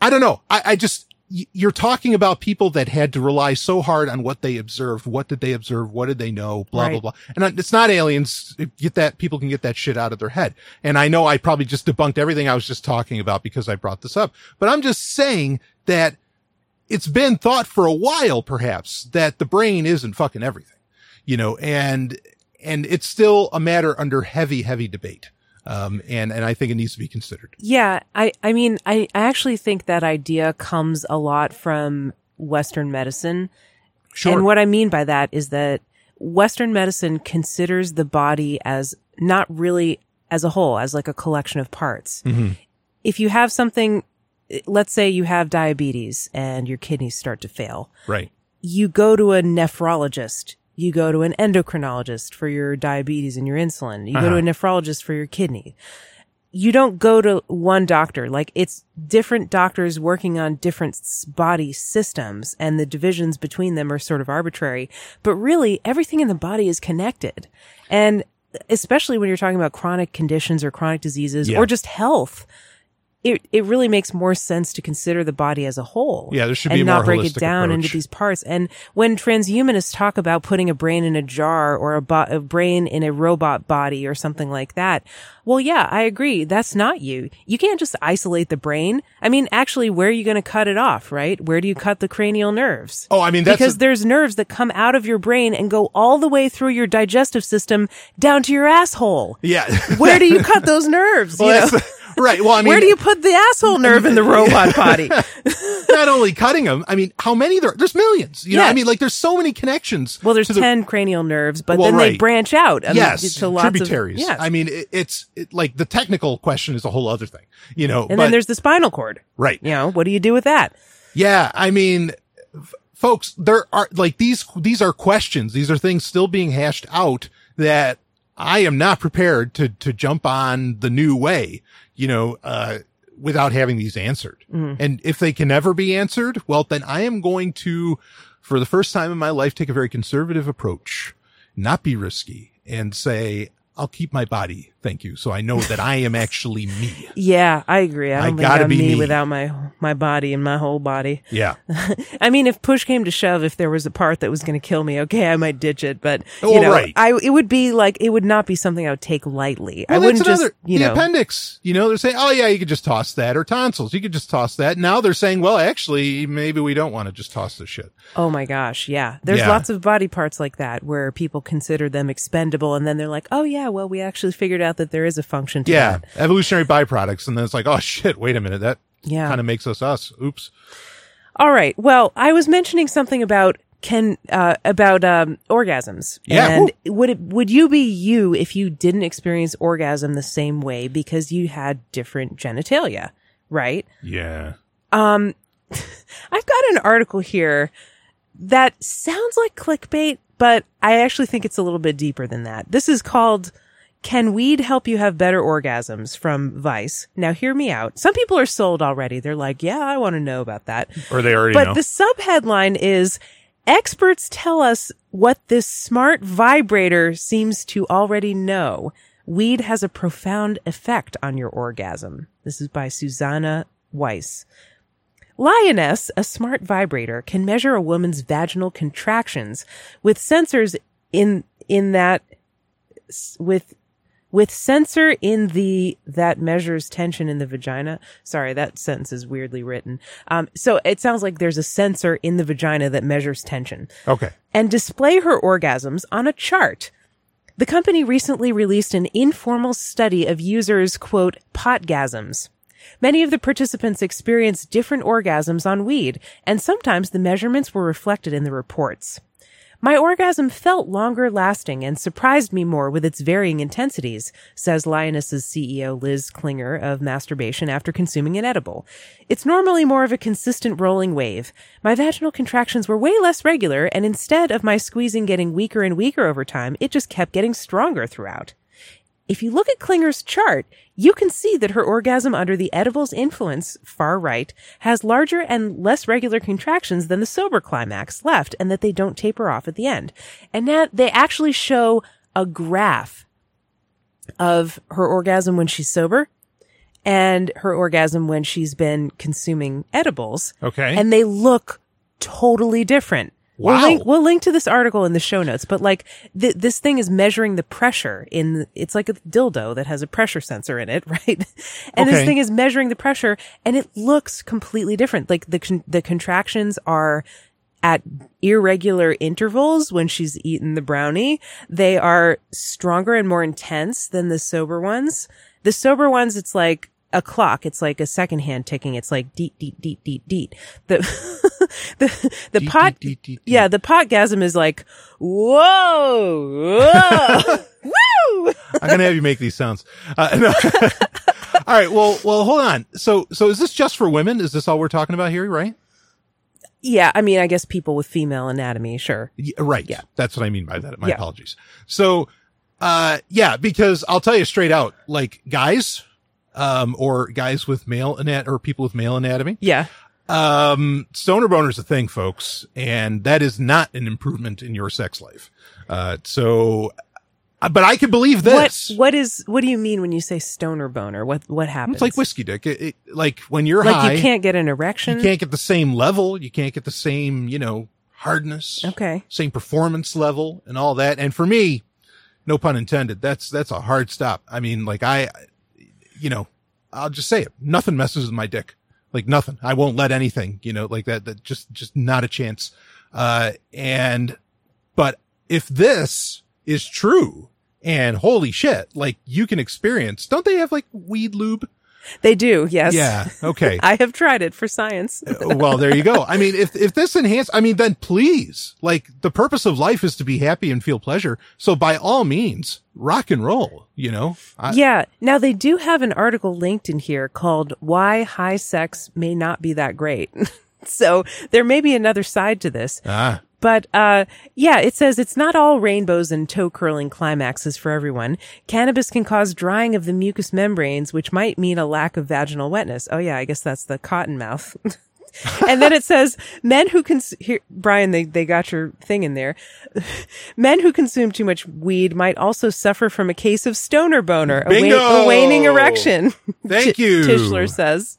I don't know. I, I just, you're talking about people that had to rely so hard on what they observed. What did they observe? What did they know? Blah, right. blah, blah. And it's not aliens. Get that, people can get that shit out of their head. And I know I probably just debunked everything I was just talking about because I brought this up, but I'm just saying that it's been thought for a while, perhaps, that the brain isn't fucking everything, you know, and, and it's still a matter under heavy, heavy debate. Um, and, and I think it needs to be considered. Yeah. I, I mean, I, I actually think that idea comes a lot from Western medicine. Sure. And what I mean by that is that Western medicine considers the body as not really as a whole, as like a collection of parts. Mm-hmm. If you have something, let's say you have diabetes and your kidneys start to fail. Right. You go to a nephrologist you go to an endocrinologist for your diabetes and your insulin. You uh-huh. go to a uh-huh. nephrologist for your kidney. You don't go to one doctor. Like it's different doctors working on different body systems and the divisions between them are sort of arbitrary. But really everything in the body is connected. And especially when you're talking about chronic conditions or chronic diseases yeah. or just health it it really makes more sense to consider the body as a whole. Yeah, there should be and not break it down approach. into these parts. And when transhumanists talk about putting a brain in a jar or a, bo- a brain in a robot body or something like that, well, yeah, I agree. That's not you. You can't just isolate the brain. I mean, actually, where are you going to cut it off? Right? Where do you cut the cranial nerves? Oh, I mean, because a- there's nerves that come out of your brain and go all the way through your digestive system down to your asshole. Yeah. where do you cut those nerves? well, you know? Right. Well, I mean, where do you put the asshole nerve in the robot body? not only cutting them, I mean, how many there? There's millions. You yeah. know, I mean, like there's so many connections. Well, there's ten cranial nerves, but well, then right. they branch out. I yes, mean, to lots tributaries. Of, yes. I mean, it, it's it, like the technical question is a whole other thing. You know, and but, then there's the spinal cord. Right. You know, what do you do with that? Yeah, I mean, f- folks, there are like these. These are questions. These are things still being hashed out that I am not prepared to to jump on the new way you know, uh, without having these answered. Mm. And if they can never be answered, well, then I am going to, for the first time in my life, take a very conservative approach, not be risky and say, I'll keep my body. Thank you. So I know that I am actually me. Yeah, I agree. I I think I'm me, me, without my my body and my whole body. Yeah. I mean, if push came to shove, if there was a part that was going to kill me, okay, I might ditch it. But you well, know, right. I it would be like it would not be something I would take lightly. Well, I wouldn't another, just you the know appendix. You know, they're saying, oh yeah, you could just toss that, or tonsils, you could just toss that. Now they're saying, well, actually, maybe we don't want to just toss this shit. Oh my gosh, yeah. There's yeah. lots of body parts like that where people consider them expendable, and then they're like, oh yeah, well, we actually figured out that there is a function to yeah, that. evolutionary byproducts. And then it's like, oh shit, wait a minute. That yeah. kind of makes us us. Oops. All right. Well, I was mentioning something about can uh, about um, orgasms. Yeah. And would it would you be you if you didn't experience orgasm the same way because you had different genitalia, right? Yeah. Um I've got an article here that sounds like clickbait, but I actually think it's a little bit deeper than that. This is called can weed help you have better orgasms from Vice? Now hear me out. Some people are sold already. They're like, yeah, I want to know about that. Or they already but know. the subheadline is experts tell us what this smart vibrator seems to already know. Weed has a profound effect on your orgasm. This is by Suzannah Weiss. Lioness, a smart vibrator, can measure a woman's vaginal contractions with sensors in, in that, with with sensor in the that measures tension in the vagina. Sorry, that sentence is weirdly written. Um, so it sounds like there's a sensor in the vagina that measures tension. Okay. And display her orgasms on a chart. The company recently released an informal study of users, quote, potgasms. Many of the participants experienced different orgasms on weed, and sometimes the measurements were reflected in the reports. My orgasm felt longer lasting and surprised me more with its varying intensities, says Lioness's CEO Liz Klinger of masturbation after consuming an edible. It's normally more of a consistent rolling wave. My vaginal contractions were way less regular, and instead of my squeezing getting weaker and weaker over time, it just kept getting stronger throughout. If you look at Klinger's chart, you can see that her orgasm under the edible's influence, far right, has larger and less regular contractions than the sober climax left, and that they don't taper off at the end. And now they actually show a graph of her orgasm when she's sober and her orgasm when she's been consuming edibles. Okay. And they look totally different. Wow. We'll link, we'll link to this article in the show notes, but like th- this thing is measuring the pressure in, it's like a dildo that has a pressure sensor in it, right? and this thing is measuring the pressure and it looks completely different. Like the, con- the contractions are at irregular intervals when she's eaten the brownie. They are stronger and more intense than the sober ones. The sober ones, it's like a clock. It's like a second hand ticking. It's like deet, deet, deet, deet, deet. The, the, the Deet, pot, deet, deet, yeah, the potgasm is like, whoa, whoa, woo. I'm gonna have you make these sounds. Uh, no. all right. Well, well, hold on. So, so is this just for women? Is this all we're talking about here? Right? Yeah. I mean, I guess people with female anatomy, sure. Yeah, right. Yeah. That's what I mean by that. My Yeah. apologies. So, uh, yeah, because I'll tell you straight out, like guys, um, or guys with male anat or people with male anatomy, Yeah. um, stoner boner's a thing, folks, and that is not an improvement in your sex life. Uh, so, uh, but I can believe this. What, what is, what do you mean when you say stoner boner? What, what happens? It's like whiskey dick. It, it- like when you're Like high, you can't get an erection? you can't get the same level. You can't get the same, you know, hardness. Okay. Same performance level and all that. And for me, no pun intended, that's, that's a hard stop. I mean, like I, you know, I'll just say it. Nothing messes with my dick. Like nothing. I won't let anything, you know, like that, that just, just not a chance. Uh, and, but if this is true and holy shit, like you can experience, don't they have like weed lube? They do. Yes. Yeah. Okay. I have tried it for science. well, there you go. I mean, if, if this enhance, I mean, then please, like the purpose of life is to be happy and feel pleasure. So by all means, rock and roll, you know? I, yeah. Now they do have an article linked in here called Why High Sex May Not Be That Great. so there may be another side to this. Ah, But uh yeah, it says it's not all rainbows and toe curling climaxes for everyone. Cannabis can cause drying of the mucous membranes, which might mean a lack of vaginal wetness. Oh yeah, I guess that's the cotton mouth. and then it says men who cons- here Brian they they got your thing in there. men who consume too much weed might also suffer from a case of stoner boner, a, wa- a waning erection. Thank T- you. Tischler says.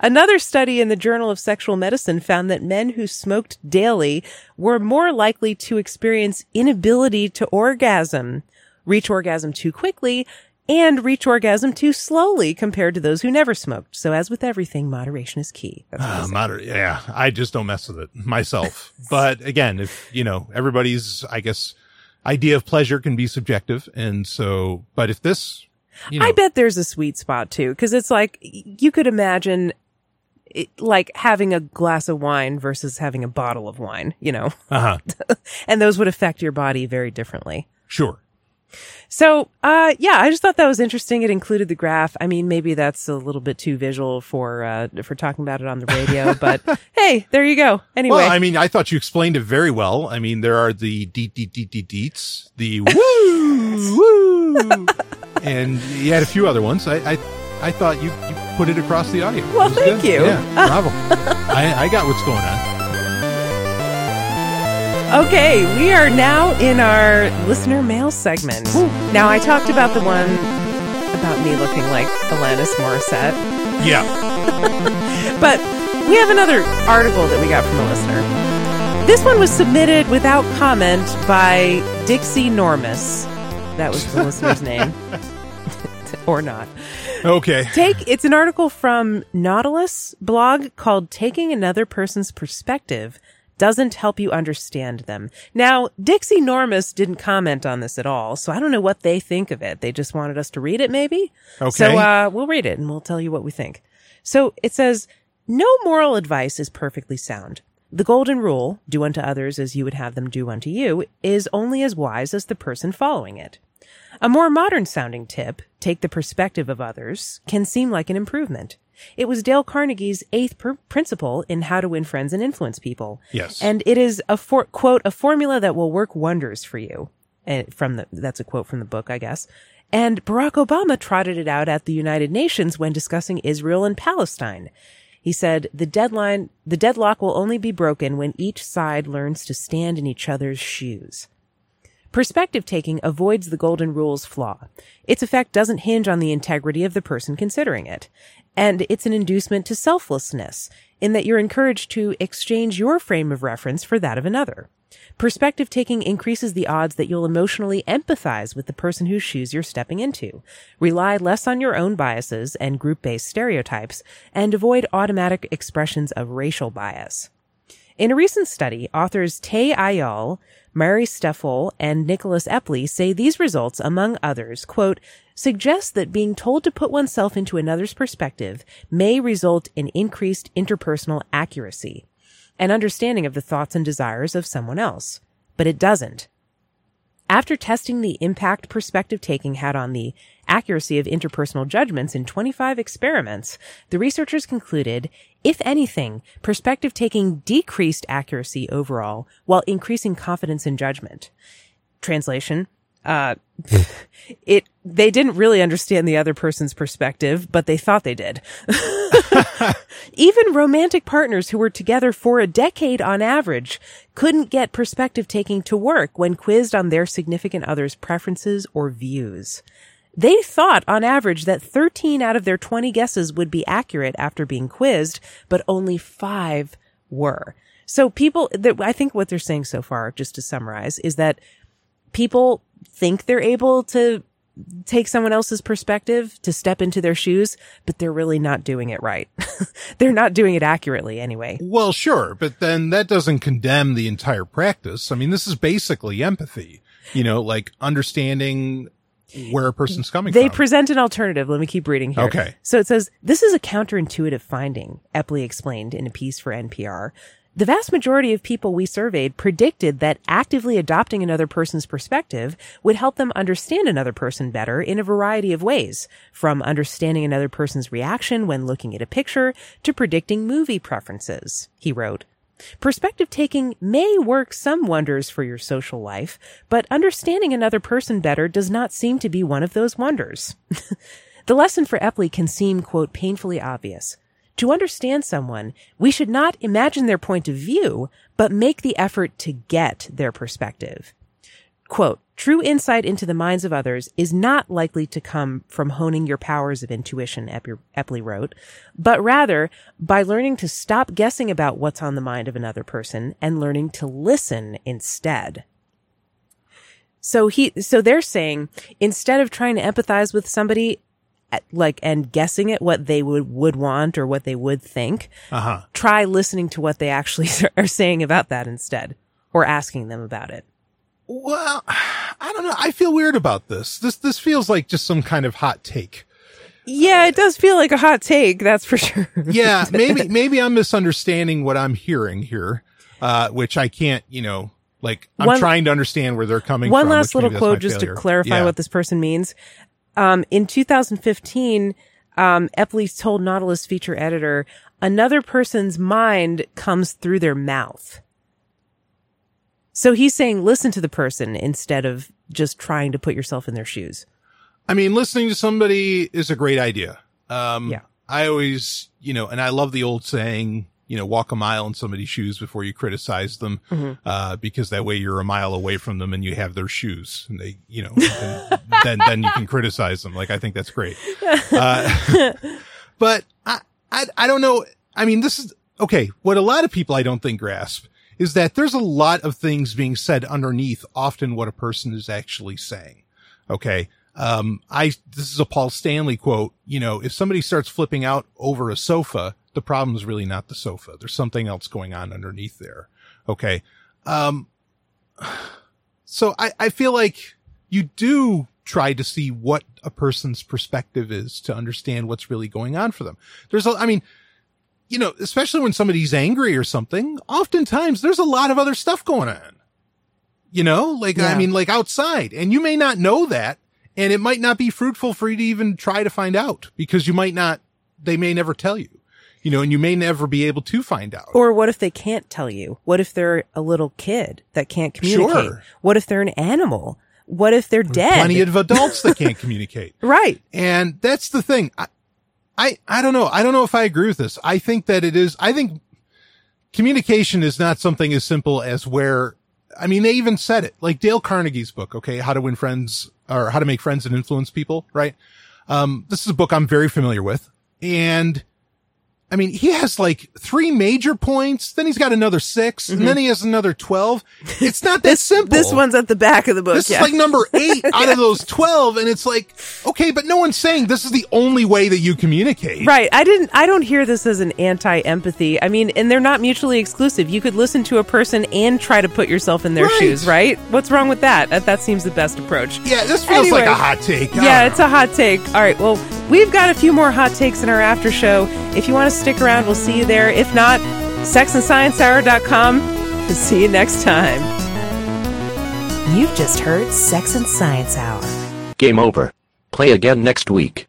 Another study in the Journal of Sexual Medicine found that men who smoked daily were more likely to experience inability to orgasm, reach orgasm too quickly, and reach orgasm too slowly compared to those who never smoked. So as with everything, moderation is key. Uh, moder- yeah, I just don't mess with it myself. but again, if, you know, everybody's, I guess, idea of pleasure can be subjective. And so, but if this, you know, I bet there's a sweet spot too, because it's like you could imagine it, like having a glass of wine versus having a bottle of wine, you know, uh-huh, and those would affect your body very differently. sure. So, uh, yeah, I just thought that was interesting. It included the graph. I mean, maybe that's a little bit too visual for, uh, for talking about it on the radio, but hey, there you go. Anyway. Well, I mean, I thought you explained it very well. I mean, there are the deet, deet, deet, deet, deets, the woo, woo, and you had a few other ones. I, I, I thought you, you put it across the audio. Well, thank good. you. Yeah, bravo. I, I got what's going on. Okay, we are now in our listener mail segment. Now, I talked about the one about me looking like Alanis Morissette, Yeah. but we have another article that we got from a listener. This one was submitted without comment by Dixie Normus. That was the listener's name. or not. Okay. Take it's an article from Nautilus blog called Taking Another Person's Perspective Doesn't Help You Understand Them. Now, Dixie Normus didn't comment on this at all, so I don't know what they think of it. They just wanted us to read it, maybe? Okay. So uh, we'll read it and we'll tell you what we think. So it says, No moral advice is perfectly sound. The golden rule, do unto others as you would have them do unto you, is only as wise as the person following it. A more modern sounding tip, take the perspective of others, can seem like an improvement. It was Dale Carnegie's eighth pr- principle in how to win friends and influence people. Yes. And it is a for- quote, a formula that will work wonders for you. Uh, from the, that's a quote from the book, I guess. And Barack Obama trotted it out at the United Nations when discussing Israel and Palestine. He said, the deadline, the deadlock will only be broken when each side learns to stand in each other's shoes. Perspective taking avoids the golden rule's flaw. Its effect doesn't hinge on the integrity of the person considering it. And it's an inducement to selflessness in that you're encouraged to exchange your frame of reference for that of another. Perspective taking increases the odds that you'll emotionally empathize with the person whose shoes you're stepping into. Rely less on your own biases and group based stereotypes and avoid automatic expressions of racial bias. In a recent study, authors Tal Eyal, Mary Steffel, and Nicholas Epley say these results, among others, quote, suggest that being told to put oneself into another's perspective may result in increased interpersonal accuracy and understanding of the thoughts and desires of someone else. But it doesn't. After testing the impact perspective taking had on the accuracy of interpersonal judgments in 25 experiments, the researchers concluded, if anything, perspective taking decreased accuracy overall while increasing confidence in judgment. Translation, uh, it, they didn't really understand the other person's perspective, but they thought they did. Even romantic partners who were together for a decade on average couldn't get perspective taking to work when quizzed on their significant other's preferences or views. They thought on average that 13 out of their 20 guesses would be accurate after being quizzed, but only five were. So people, that I think what they're saying so far, just to summarize, is that people think they're able to take someone else's perspective to step into their shoes, but they're really not doing it right. they're not doing it accurately anyway. Well, sure, but then that doesn't condemn the entire practice. I mean, this is basically empathy, you know, like understanding where a person's coming they from. They present an alternative. Let me keep reading here. Okay. So it says, this is a counterintuitive finding, Epley explained in a piece for NPR. The vast majority of people we surveyed predicted that actively adopting another person's perspective would help them understand another person better in a variety of ways, from understanding another person's reaction when looking at a picture to predicting movie preferences, he wrote. Perspective taking may work some wonders for your social life, but understanding another person better does not seem to be one of those wonders. the lesson for Epley can seem, quote, painfully obvious. To understand someone, we should not imagine their point of view, but make the effort to get their perspective. Quote, true insight into the minds of others is not likely to come from honing your powers of intuition, Epley wrote, but rather by learning to stop guessing about what's on the mind of another person and learning to listen instead. So he, so they're saying instead of trying to empathize with somebody, like and guessing at what they would would want or what they would think uh-huh. try listening to what they actually are saying about that instead or asking them about it well i don't know i feel weird about this this this feels like just some kind of hot take yeah it does feel like a hot take that's for sure yeah maybe maybe i'm misunderstanding what i'm hearing here uh which i can't you know like i'm One- trying to understand where they're coming one from One last little quote just failure. to clarify Yeah. what this person means um, in 2015 um, epley told nautilus feature editor another person's mind comes through their mouth so he's saying listen to the person instead of just trying to put yourself in their shoes I mean, listening to somebody is a great idea. Um, Yeah. I always, you know, and I love the old saying, you know, walk a mile in somebody's shoes before you criticize them, Mm-hmm. uh, because that way you're a mile away from them and you have their shoes and they, you know, then, then you can criticize them. Like, I think that's great. Uh, but I, I, I don't know. I mean, this is okay. What a lot of people I don't think grasp is that there's a lot of things being said underneath often what a person is actually saying. Okay. Um, I, this is a Paul Stanley quote. You know, if somebody starts flipping out over a sofa, the problem is really not the sofa. There's something else going on underneath there. Okay. Um, so I, I feel like you do try to see what a person's perspective is to understand what's really going on for them. There's a, I mean, you know, especially when somebody's angry or something, oftentimes there's a lot of other stuff going on. You know, like, I mean, like outside and you may not know that and it might not be fruitful for you to even try to find out because you might not, they may never tell you, you know, and you may never be able to find out. Or what if they can't tell you? What if they're a little kid that can't communicate? Sure. What if they're an animal? What if they're dead? Plenty of adults that can't communicate. right. And that's the thing. I, I, I don't know. I don't know if I agree with this. I think that it is, I think communication is not something as simple as where, I mean, they even said it, like Dale Carnegie's book, okay, how to win friends or how to make friends and influence people, right? Um, this is a book I'm very familiar with. And I mean, he has like three major points, then he's got another 6 and mm-hmm. then he has another 12. It's not that simple. This one's at the back of the book. This yeah. is like number eight out of those 12. And it's like, okay, but no one's saying this is the only way that you communicate. Right. I didn't I don't hear this as an anti-empathy. I mean, and they're not mutually exclusive. You could listen to a person and try to put yourself in their Right. shoes, right? What's wrong with that? That, that seems the best approach. Yeah, this feels like a hot take. Yeah, it's a hot take. All right, well, we've got a few more hot takes in our after show. If you want to stick around, we'll see you there. If not, sexandsciencehour.com. See you next time. You've just heard Sex and Science Hour. Game over. Play again next week.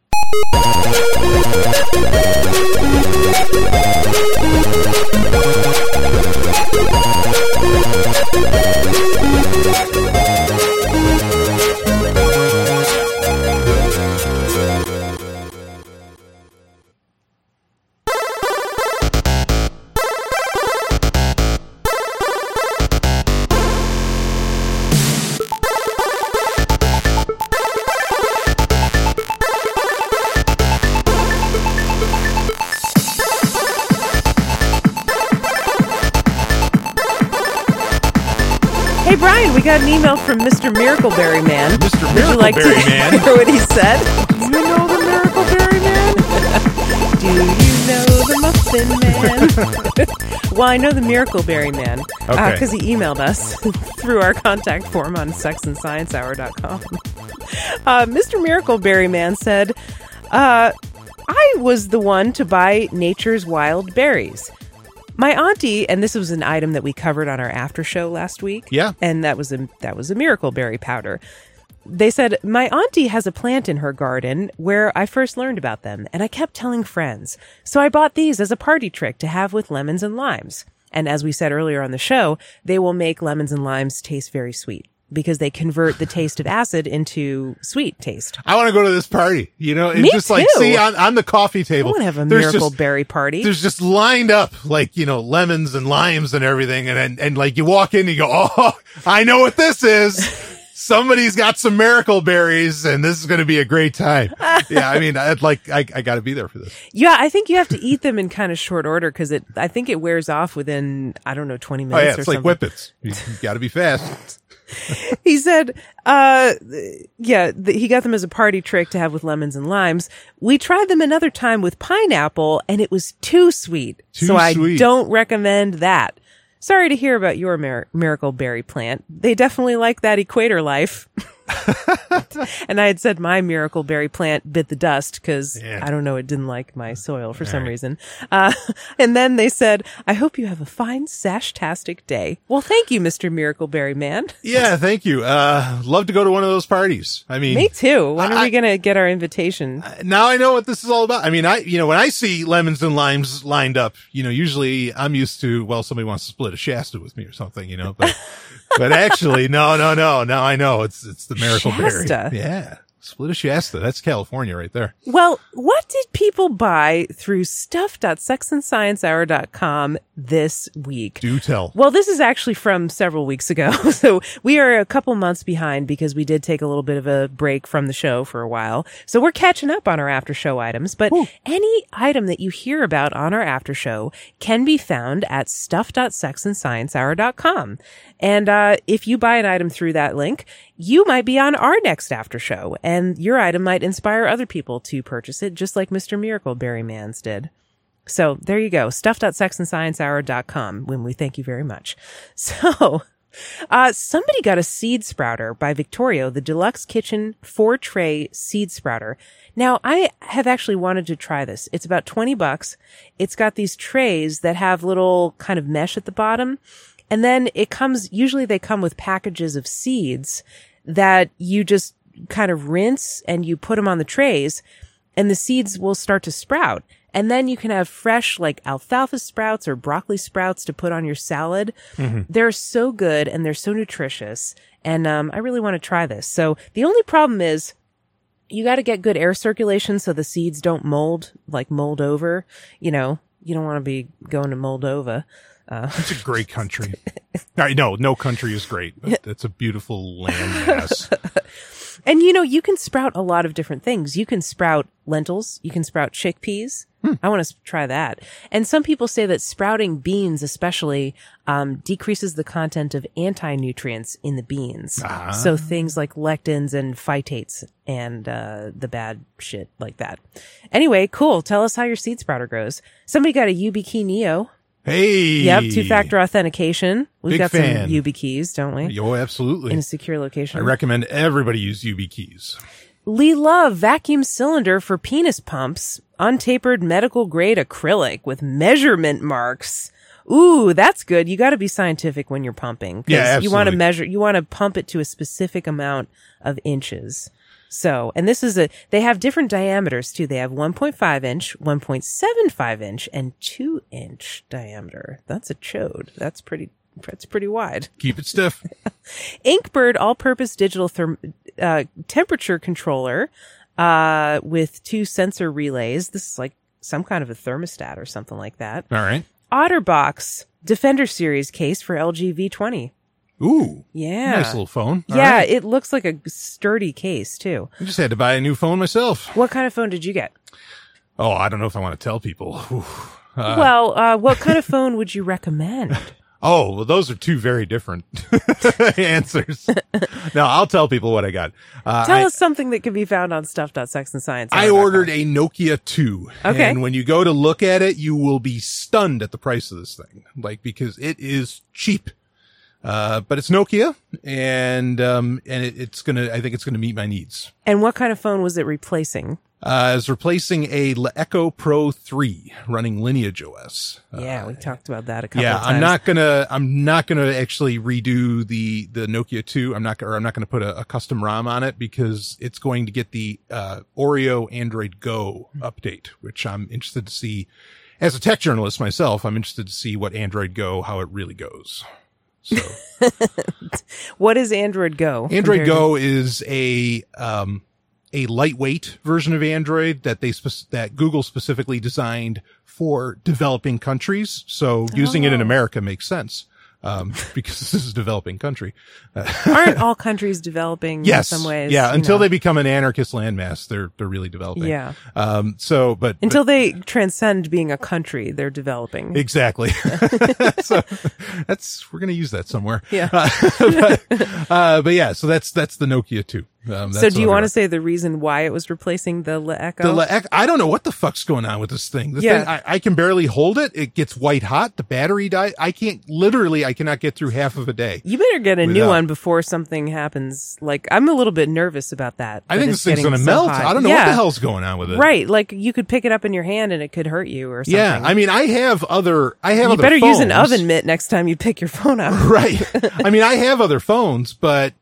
Got an email from Mr. Miracleberry Man. Mr. Would you like to Man. hear what he said? Do you know the Miracleberry Man? Do you know the Muffin Man? well, I know the Miracleberry Man Okay. because he emailed us through our contact form on sexandsciencehour.com. Uh, Mr. Miracleberry Man said, uh, I was the one to buy nature's wild berries. My auntie, and this was an item that we covered on our after show last week. Yeah. And that was a that was a miracle berry powder. They said, My auntie has a plant in her garden where I first learned about them, and I kept telling friends. So I bought these as a party trick to have with lemons and limes. And as we said earlier on the show, they will make lemons and limes taste very sweet because they convert the taste of acid into sweet taste. I want to go to this party. You know, it's Me just like, see, on, on the coffee table. I want to have a there's miracle just- berry party. There's just lined up like, you know, lemons and limes and everything. And, and, and like you walk in and you go, Oh, I know what this is. Somebody's got some miracle berries and this is going to be a great time. yeah. I mean, I'd like, I, I got to be there for this. Yeah, I think you have to eat them in kind of short order because it. I think it wears off within I don't know 20 minutes Oh, yeah. or It's like something. whippets. You, you got to be fast. He said, uh, yeah, th- he got them as a party trick to have with lemons and limes. We tried them another time with pineapple and it was too sweet. Too so I don't recommend that. Sorry to hear about your mir- miracle berry plant. They definitely like that equator life. and I had said my miracle berry plant bit the dust because Yeah. I don't know, it didn't like my soil for some reason. Uh, and then they said, I hope you have a fine sash-tastic day. Well, thank you, Mr. Miracle Berry Man. Yeah. Thank you. Uh, love to go to one of those parties. I mean, Me too. When are we going to get our invitation? now I know what this is all about. I mean, I, you know, when I see lemons and limes lined up, you know, usually I'm used to, well, somebody wants to split a Shasta with me or something, you know, but, but actually, no, no, no. Now I know it's, it's the miracle Shasta? berry. Yeah. Split a Shasta. That's California right there. Well, what did people buy through stuff.sexandsciencehour.com this week? Do tell. Well, this is actually from several weeks ago. So we are a couple months behind because we did take a little bit of a break from the show for a while. So we're catching up on our after show items, but any item that you hear about on our after show can be found at stuff.sexandsciencehour.com. And, uh, if you buy an item through that link, you might be on our next after show and your item might inspire other people to purchase it, just like Mr. Miracle Berry Man's did. So there you go. Stuff.sexandsciencehour.com when we thank you very much. So Uh, somebody got a seed sprouter by Victorio, the deluxe kitchen four tray seed sprouter. Now I have actually wanted to try this. It's about 20 bucks. It's got these trays that have little kind of mesh at the bottom. And then it comes, usually they come with packages of seeds that you just kind of rinse and you put them on the trays and the seeds will start to sprout. And then you can have fresh like alfalfa sprouts or broccoli sprouts to put on your salad. They're so good and they're so nutritious. And, um, I really want to try this. So the only problem is you got to get good air circulation so the seeds don't mold, like mold over. You know, you don't want to be going to Moldova. Uh, it's a great country. I know no country is great, it's a beautiful landmass. And you know, you can sprout a lot of different things. You can sprout lentils. You can sprout chickpeas. I want to try that. And some people say that sprouting beans, especially, um, decreases the content of anti-nutrients in the beans. Ah. So things like lectins and phytates and, uh, the bad shit like that. Anyway, cool. Tell us how your seed sprouter grows. Somebody got a YubiKey Neo. Hey, Yep. Two factor authentication. We've Big got fan. some YubiKeys, don't we? Oh, absolutely. In a secure location. I recommend everybody use YubiKeys. LeLuv vacuum cylinder for penis pumps, untapered medical grade acrylic with measurement marks. Ooh, that's good. You got to be scientific when you're pumping. Yeah, You want to measure, you want to pump it to a specific amount of inches. So, and this is a, they have different diameters too. They have 1.5 inch, 1.75 inch, and 2 inch diameter. That's a chode. That's pretty, that's pretty wide. Keep it stiff. Inkbird all-purpose digital therm- uh, temperature controller uh, with two sensor relays. This is like some kind of a thermostat or something like that. All right. OtterBox Defender Series case for LG V20. Ooh, Yeah. nice little phone. All yeah, right. it looks like a sturdy case too. I just had to buy a new phone myself. What kind of phone did you get? Oh, I don't know if I want to tell people. Whew. well, uh, what kind of phone would you recommend? Oh, well, those are two very different answers. no, I'll tell people what I got. Uh, Tell I, us something that can be found on stuff.sexandscience. I ordered a Nokia 2. Okay. And when you go to look at it, you will be stunned at the price of this thing. Like, because it is cheap. Uh, but it's Nokia and, um, and it, it's gonna, I think it's gonna meet my needs. And what kind of phone was it replacing? Uh, it's replacing a Echo Pro 3 running Lineage OS. yeah, we talked about that a couple yeah, of times. I'm not gonna, I'm not gonna actually redo the, the Nokia 2. I'm not, or I'm not gonna put a, a custom ROM on it because it's going to get the, uh, Oreo Android Go update, which I'm interested to see. As a tech journalist myself, I'm interested to see what Android Go, how it really goes. So What is Android Go? Android compared to- Go is a, um, a lightweight version of Android that they that Google specifically designed for developing countries. So using it in Oh. America makes sense. Um, because this is a developing country. Aren't all countries developing Yes. in some ways? yeah. Until know? they become an anarchist landmass, they're, they're really developing. Yeah. Um, so, but, Until they transcend being a country, they're developing. Exactly. so that's we're gonna use that somewhere. Yeah. Uh, but, uh, but yeah, so that's that's the Nokia 2. Um, so do you want to say the reason why it was replacing the LeEco? the Le- I don't know what the fuck's going on with this thing. Yeah. thing I, I can barely hold it. It gets white hot. The battery die. I can't literally. I cannot get through half of a day. you better get a new one before something happens. Like I'm a little bit nervous about that. I think this thing's gonna so melt. hot. I don't know what the hell's going on with it. Right, like you could pick it up in your hand and it could hurt you or something. Yeah. I mean, I have other. I have. you other better use an oven mitt next time you pick your phone up. Right. I mean, I have other phones, but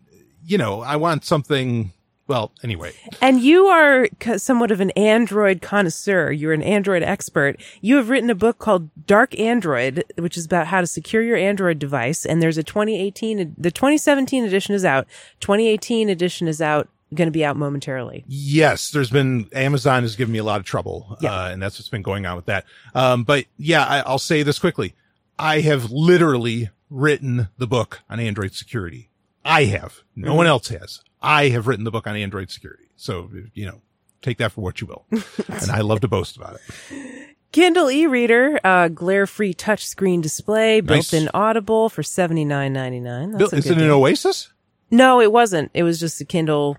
you know, I want something. Well, anyway. And you are somewhat of an Android connoisseur. You're an Android expert. You have written a book called Dark Android, which is about how to secure your Android device. And there's a 2018, the 2017 edition is out. 2018 edition is out, going to be out momentarily. Yes, there's been Amazon has given me a lot of trouble, Yeah. uh, and that's what's been going on with that. Um, but yeah, I, I'll say this quickly: I have literally written the book on Android security. I have. No Mm-hmm. one else has. I have written the book on Android security. So you know, take that for what you will. and I love to boast about it. Kindle e-reader, uh, glare-free touchscreen display, Nice. built-in Audible for seventy nine ninety nine. Bill, is it an Oasis? No, it wasn't. It was just a Kindle.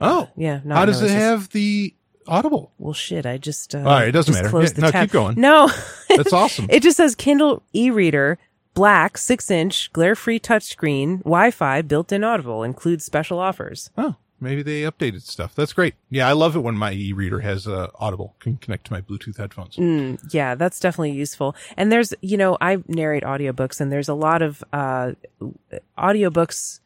Oh, Yeah. Not how does it have the Audible? Well, shit. I just. Uh, All right, it doesn't matter. Yeah, no, tab. keep going. No, That's awesome. it just says Kindle e-reader, Black, 6 inch, glare free touchscreen, Wi Fi, built in Audible, includes special offers. Oh, maybe they updated stuff. That's great. Yeah, I love it when my e-reader has uh, Audible can connect to my Bluetooth headphones. Mm, yeah, that's definitely useful. And there's, you know, I narrate audiobooks and there's a lot of, uh, audiobooks,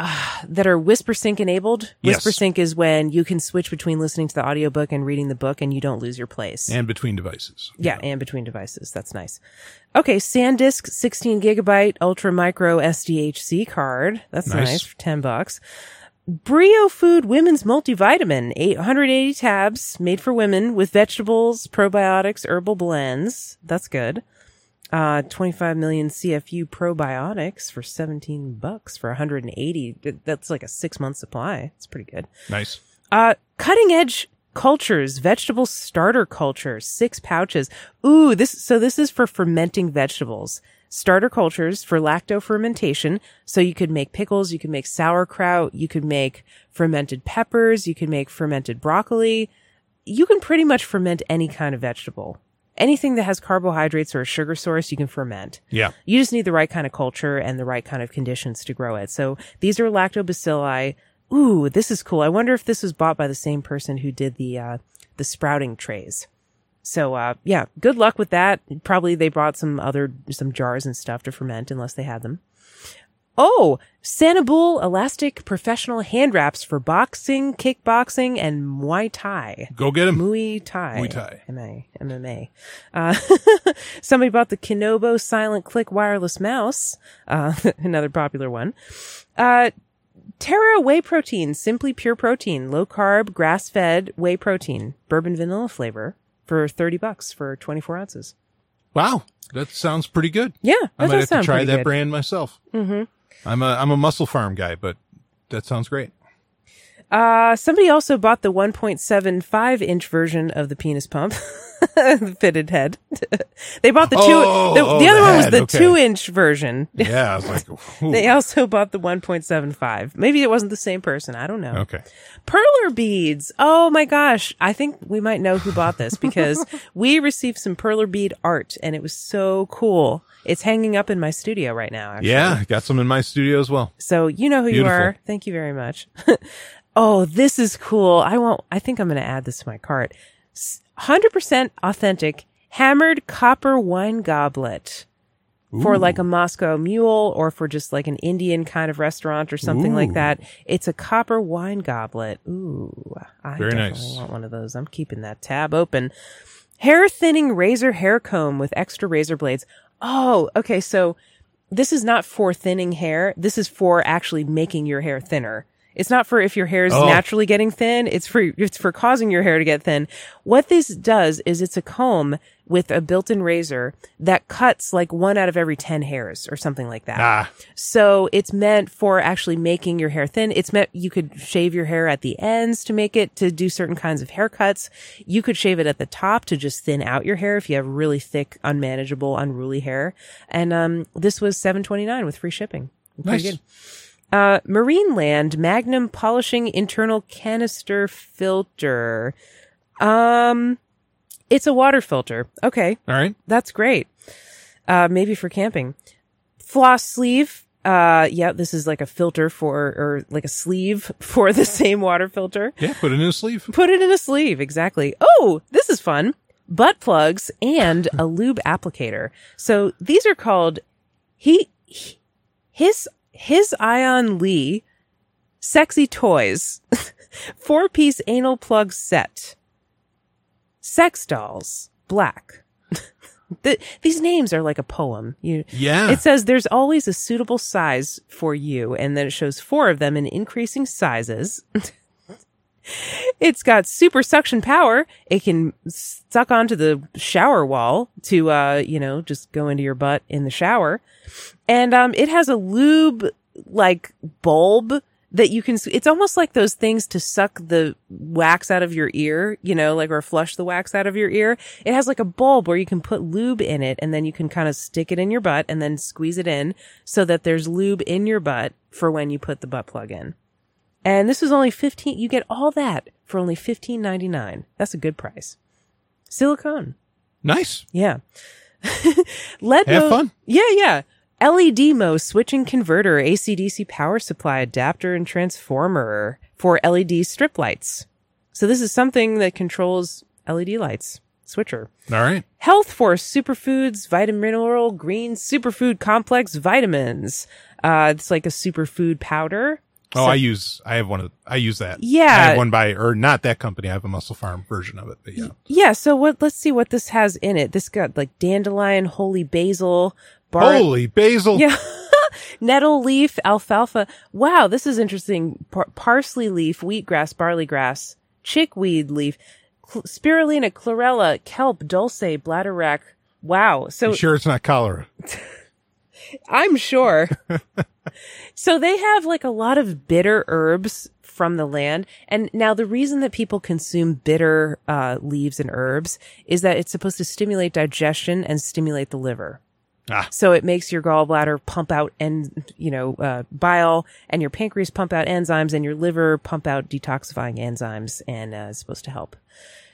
uh, that are WhisperSync enabled. Yes. WhisperSync is when you can switch between listening to the audiobook and reading the book and you don't lose your place. And between devices. yeah, and between devices. That's nice. Okay, SanDisk 16 gigabyte ultra micro SDHC card. That's Nice. nice for 10 bucks. Brio Food Women's Multivitamin, 880 tabs, made for women with vegetables, probiotics, herbal blends. That's good. Uh, 25 million CFU probiotics for 17 bucks for 180. That's like a six month supply. It's pretty good. Nice. Uh, cutting edge cultures, vegetable starter cultures, six pouches. Ooh, this, so this is for fermenting vegetables. Starter cultures for lacto fermentation. So you could make pickles, you could make sauerkraut, you could make fermented peppers, you could make fermented broccoli. You can pretty much ferment any kind of vegetable. Anything that has carbohydrates or a sugar source, you can ferment. Yeah. You just need the right kind of culture and the right kind of conditions to grow it. So these are lactobacilli. Ooh, this is cool. I wonder if this was bought by the same person who did the uh, the sprouting trays. So uh, yeah, good luck with that. Probably they brought some other some jars and stuff to ferment unless they had them. Oh, Sanabul elastic professional hand wraps for boxing, kickboxing, and Muay Thai. Go get him. Muay Thai. Muay Thai. MA, MMA. Uh, somebody bought the Kinobo Silent Click wireless mouse. Uh, another popular one. Uh, Terra whey protein, simply pure protein, low carb, grass fed whey protein, bourbon vanilla flavor for 30 bucks for 24 ounces. Wow. That sounds pretty good. Yeah, I that might have to try that good. brand myself. Mm-hmm. I'm a I'm a MusclePharm guy, but that sounds great. Uh, somebody also bought the 1.75 inch version of the penis pump, fitted head. they bought the two, Oh, the, oh, the other the one was the okay. two inch version. Yeah, I was like, ooh. They also bought the 1.75. Maybe it wasn't the same person. I don't know. okay. Perler beads. Oh my gosh. I think we might know who bought this because we received some perler bead art and it was so cool. It's hanging up in my studio right now. Actually. Yeah, got some in my studio as well. So you know who you are. Thank you very much. oh, this is cool. I won't, I think I'm going to add this to my cart. S- 100% authentic hammered copper wine goblet for like a Moscow mule or for just like an Indian kind of restaurant or something like that. It's a copper wine goblet. Ooh, I Very definitely nice. want one of those. I'm keeping that tab open. Hair thinning razor hair comb with extra razor blades. Oh, okay. So this is not for thinning hair. This is for actually making your hair thinner. It's not for if your hair is Oh. naturally getting thin. It's for it's for causing your hair to get thin. What this does is it's a comb with a built-in razor that cuts like one out of every 10 hairs or something like that. Ah, So it's meant for actually making your hair thin. It's meant you could shave your hair at the ends to make it to do certain kinds of haircuts. You could shave it at the top to just thin out your hair if you have really thick, unmanageable, unruly hair. And um, this was seven twenty nine with free shipping. Pretty Nice. good. Uh, Marineland Magnum Polishing Internal Canister Filter. Um, it's a water filter. Okay. all right. That's great. Uh, maybe for camping. Floss sleeve. Uh, yeah, this is like a filter for, or like a sleeve for the same water filter. Yeah, put it in a sleeve. Put it in a sleeve. Exactly. Oh, this is fun. Butt plugs and a lube applicator. So these are called he, he- his, his Ion Lee sexy toys. Four piece anal plug set. Sex dolls. Black. the, these names are like a poem. You, Yeah. it says there's always a suitable size for you, and then it shows four of them in increasing sizes. it's got super suction power. It can suck onto the shower wall to, uh, you know, just go into your butt in the shower. And, um, it has a lube, like, bulb that you can, it's almost like those things to suck the wax out of your ear, you know, like, or flush the wax out of your ear. It has like a bulb where you can put lube in it and then you can kind of stick it in your butt and then squeeze it in so that there's lube in your butt for when you put the butt plug in. And this is only 15, you get all that for only 15.99. That's a good price. Silicone. nice. Yeah. Lead Have mo- fun. Yeah, yeah. LEDMO switching converter, ACDC power supply adapter, and transformer for LED strip lights. So this is something that controls LED lights. Switcher. All right. Health Force Superfoods Vitamin Mineral Green Superfood Complex Vitamins. Uh, it's like a superfood powder. Oh, So- I use. I have one of. I use that. Yeah. I have one by, or not that company. I have a MusclePharm version of it. But yeah. Yeah. So what? Let's see what this has in it. This got like dandelion, holy basil, bar- Holy basil. Yeah. Nettle leaf, alfalfa. Wow, this is interesting. Par- parsley leaf, wheatgrass, barley grass, chickweed leaf, cl- spirulina, chlorella, kelp, dulse, bladderwrack. Wow. So You sure it's not cholera? I'm sure. so they have like a lot of bitter herbs from the land. And now the reason that people consume bitter uh, leaves and herbs is that it's supposed to stimulate digestion and stimulate the liver. Ah. So it makes your gallbladder pump out and, you know, uh, bile and your pancreas pump out enzymes and your liver pump out detoxifying enzymes and uh, it's supposed to help.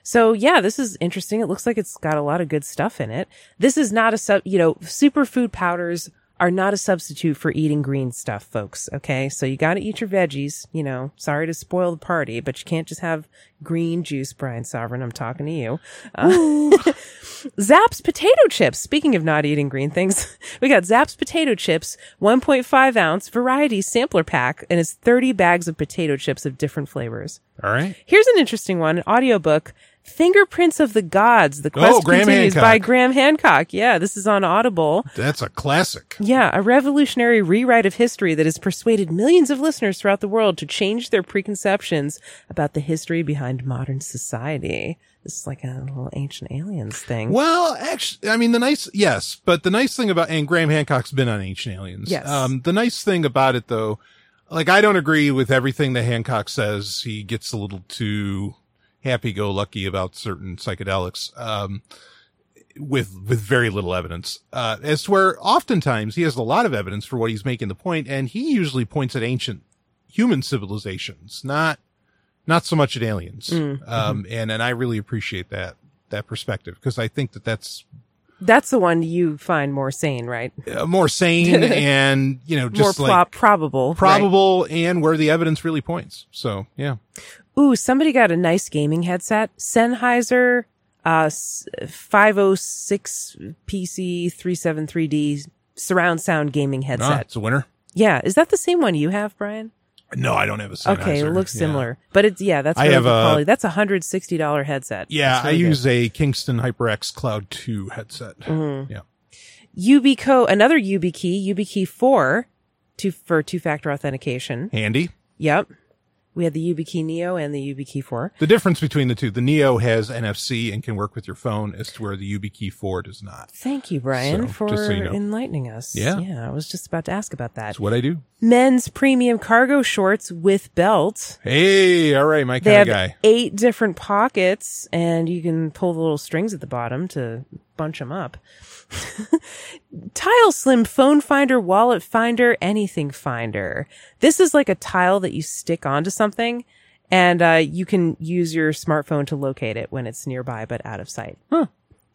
So yeah, this is interesting. It looks like it's got a lot of good stuff in it. This is not a sub, you know, superfood powders are not a substitute for eating green stuff, folks. Okay. So you got to eat your veggies, you know, sorry to spoil the party, but you can't just have green juice, Brian Sovryn. I'm talking to you. Uh, Zapp's potato chips. Speaking of not eating green things, we got Zapp's potato chips, 1.5 ounce variety sampler pack, and it's 30 bags of potato chips of different flavors. All right. Here's an interesting one, an audiobook. Fingerprints of the Gods. The quest Oh, continues by Graham Hancock. Yeah, this is on Audible. That's a classic. Yeah, a revolutionary rewrite of history that has persuaded millions of listeners throughout the world to change their preconceptions about the history behind modern society. This is like a little ancient aliens thing. Well, actually, I mean, the nice, yes, but the nice thing about, and Graham Hancock's been on Ancient Aliens. Yes. Um, the nice thing about it though, like I don't agree with everything that Hancock says. He gets a little too happy-go-lucky about certain psychedelics. Um, with, with very little evidence, uh, as to where oftentimes he has a lot of evidence for what he's making the point, and he usually points at ancient human civilizations, not, not so much at aliens. Mm, Um, and, and I really appreciate that, that perspective because I think that that's That's the one you find more sane, right? uh, more sane and, you know, more just pro- like probable. right? probable and where the evidence really points. So yeah. Ooh, somebody got a nice gaming headset. Sennheiser uh 506 PC 373D surround sound gaming Ah, headset. it's a winner. Yeah, is that the same one you have, Brian? No, I don't have a Sennheiser. Okay, it looks Yeah. similar. But it's yeah, that's I have a- quality. That's a $160 headset. Yeah, That's I really good. use a Kingston HyperX Cloud 2 headset. Mm-hmm. Yeah. YubiKey, another YubiKey, YubiKey 4 to, for two-factor authentication. Handy. Yep. We had the YubiKey Neo and the YubiKey 4. The difference between the two, the Neo has NFC and can work with your phone as to where the YubiKey 4 does not. Thank you, Brian, So, for so you know. enlightening us. Yeah. Yeah, I was just about to ask about that. That's what I do. Men's premium cargo shorts with belt. Hey, all right, my They have of guy. eight different pockets, and you can pull the little strings at the bottom to bunch them up. tile Slim phone finder, wallet finder, anything finder. This is like a tile that you stick onto something, and uh, you can use your smartphone to locate it when it's nearby but out of sight.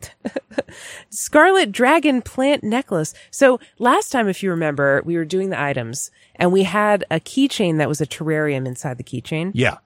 Scarlet Dragon plant necklace. So last time, if you remember, we were doing the items and we had a keychain that was a terrarium inside the keychain. Yeah.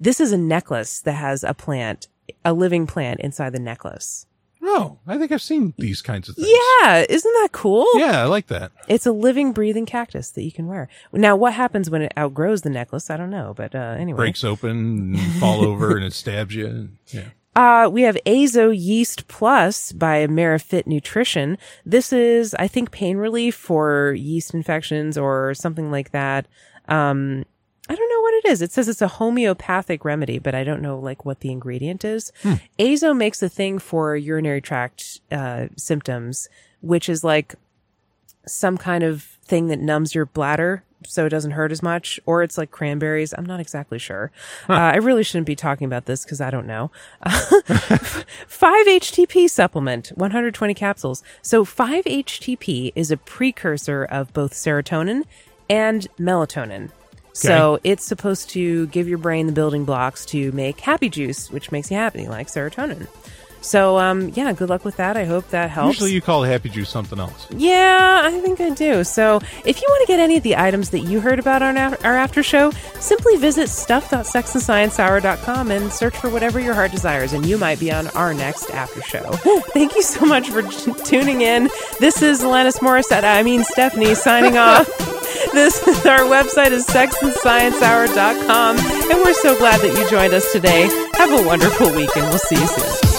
This is a necklace that has a plant, a living plant inside the necklace. Oh, I think I've seen these kinds of things. Yeah. Isn't that cool? Yeah, I like that. It's a living, breathing cactus that you can wear. Now, what happens when it outgrows the necklace? I don't know, but, uh, anyway. Breaks open and fall over and it stabs you. Yeah. Uh, we have Azo Yeast Plus by Merifit Nutrition. This is, I think, pain relief for yeast infections or something like that. Um, I don't know what it is. It says it's a homeopathic remedy, but I don't know like what the ingredient is. Azo makes a thing for urinary tract, uh, symptoms, which is like some kind of thing that numbs your bladder so it doesn't hurt as much, or it's like cranberries. I'm not exactly sure. Uh, I really shouldn't be talking about this because I don't know. 5-HTP supplement, 120 capsules. So 5-HTP is a precursor of both serotonin and melatonin. So it's supposed to give your brain the building blocks to make happy juice, which makes you happy, like serotonin. So, um, yeah, good luck with that. I hope that helps. Usually you call Happy Juice something else. Yeah, I think I do. So, if you want to get any of the items that you heard about on our, our after show, simply visit stuff.sexandsciencehour.com and search for whatever your heart desires, and you might be on our next after show. Thank you so much for t- tuning in. This is Alanis Morissette, I mean Stephanie, signing off. This our website is sexandsciencehour.com, and we're so glad that you joined us today. Have a wonderful week, and we'll see you soon.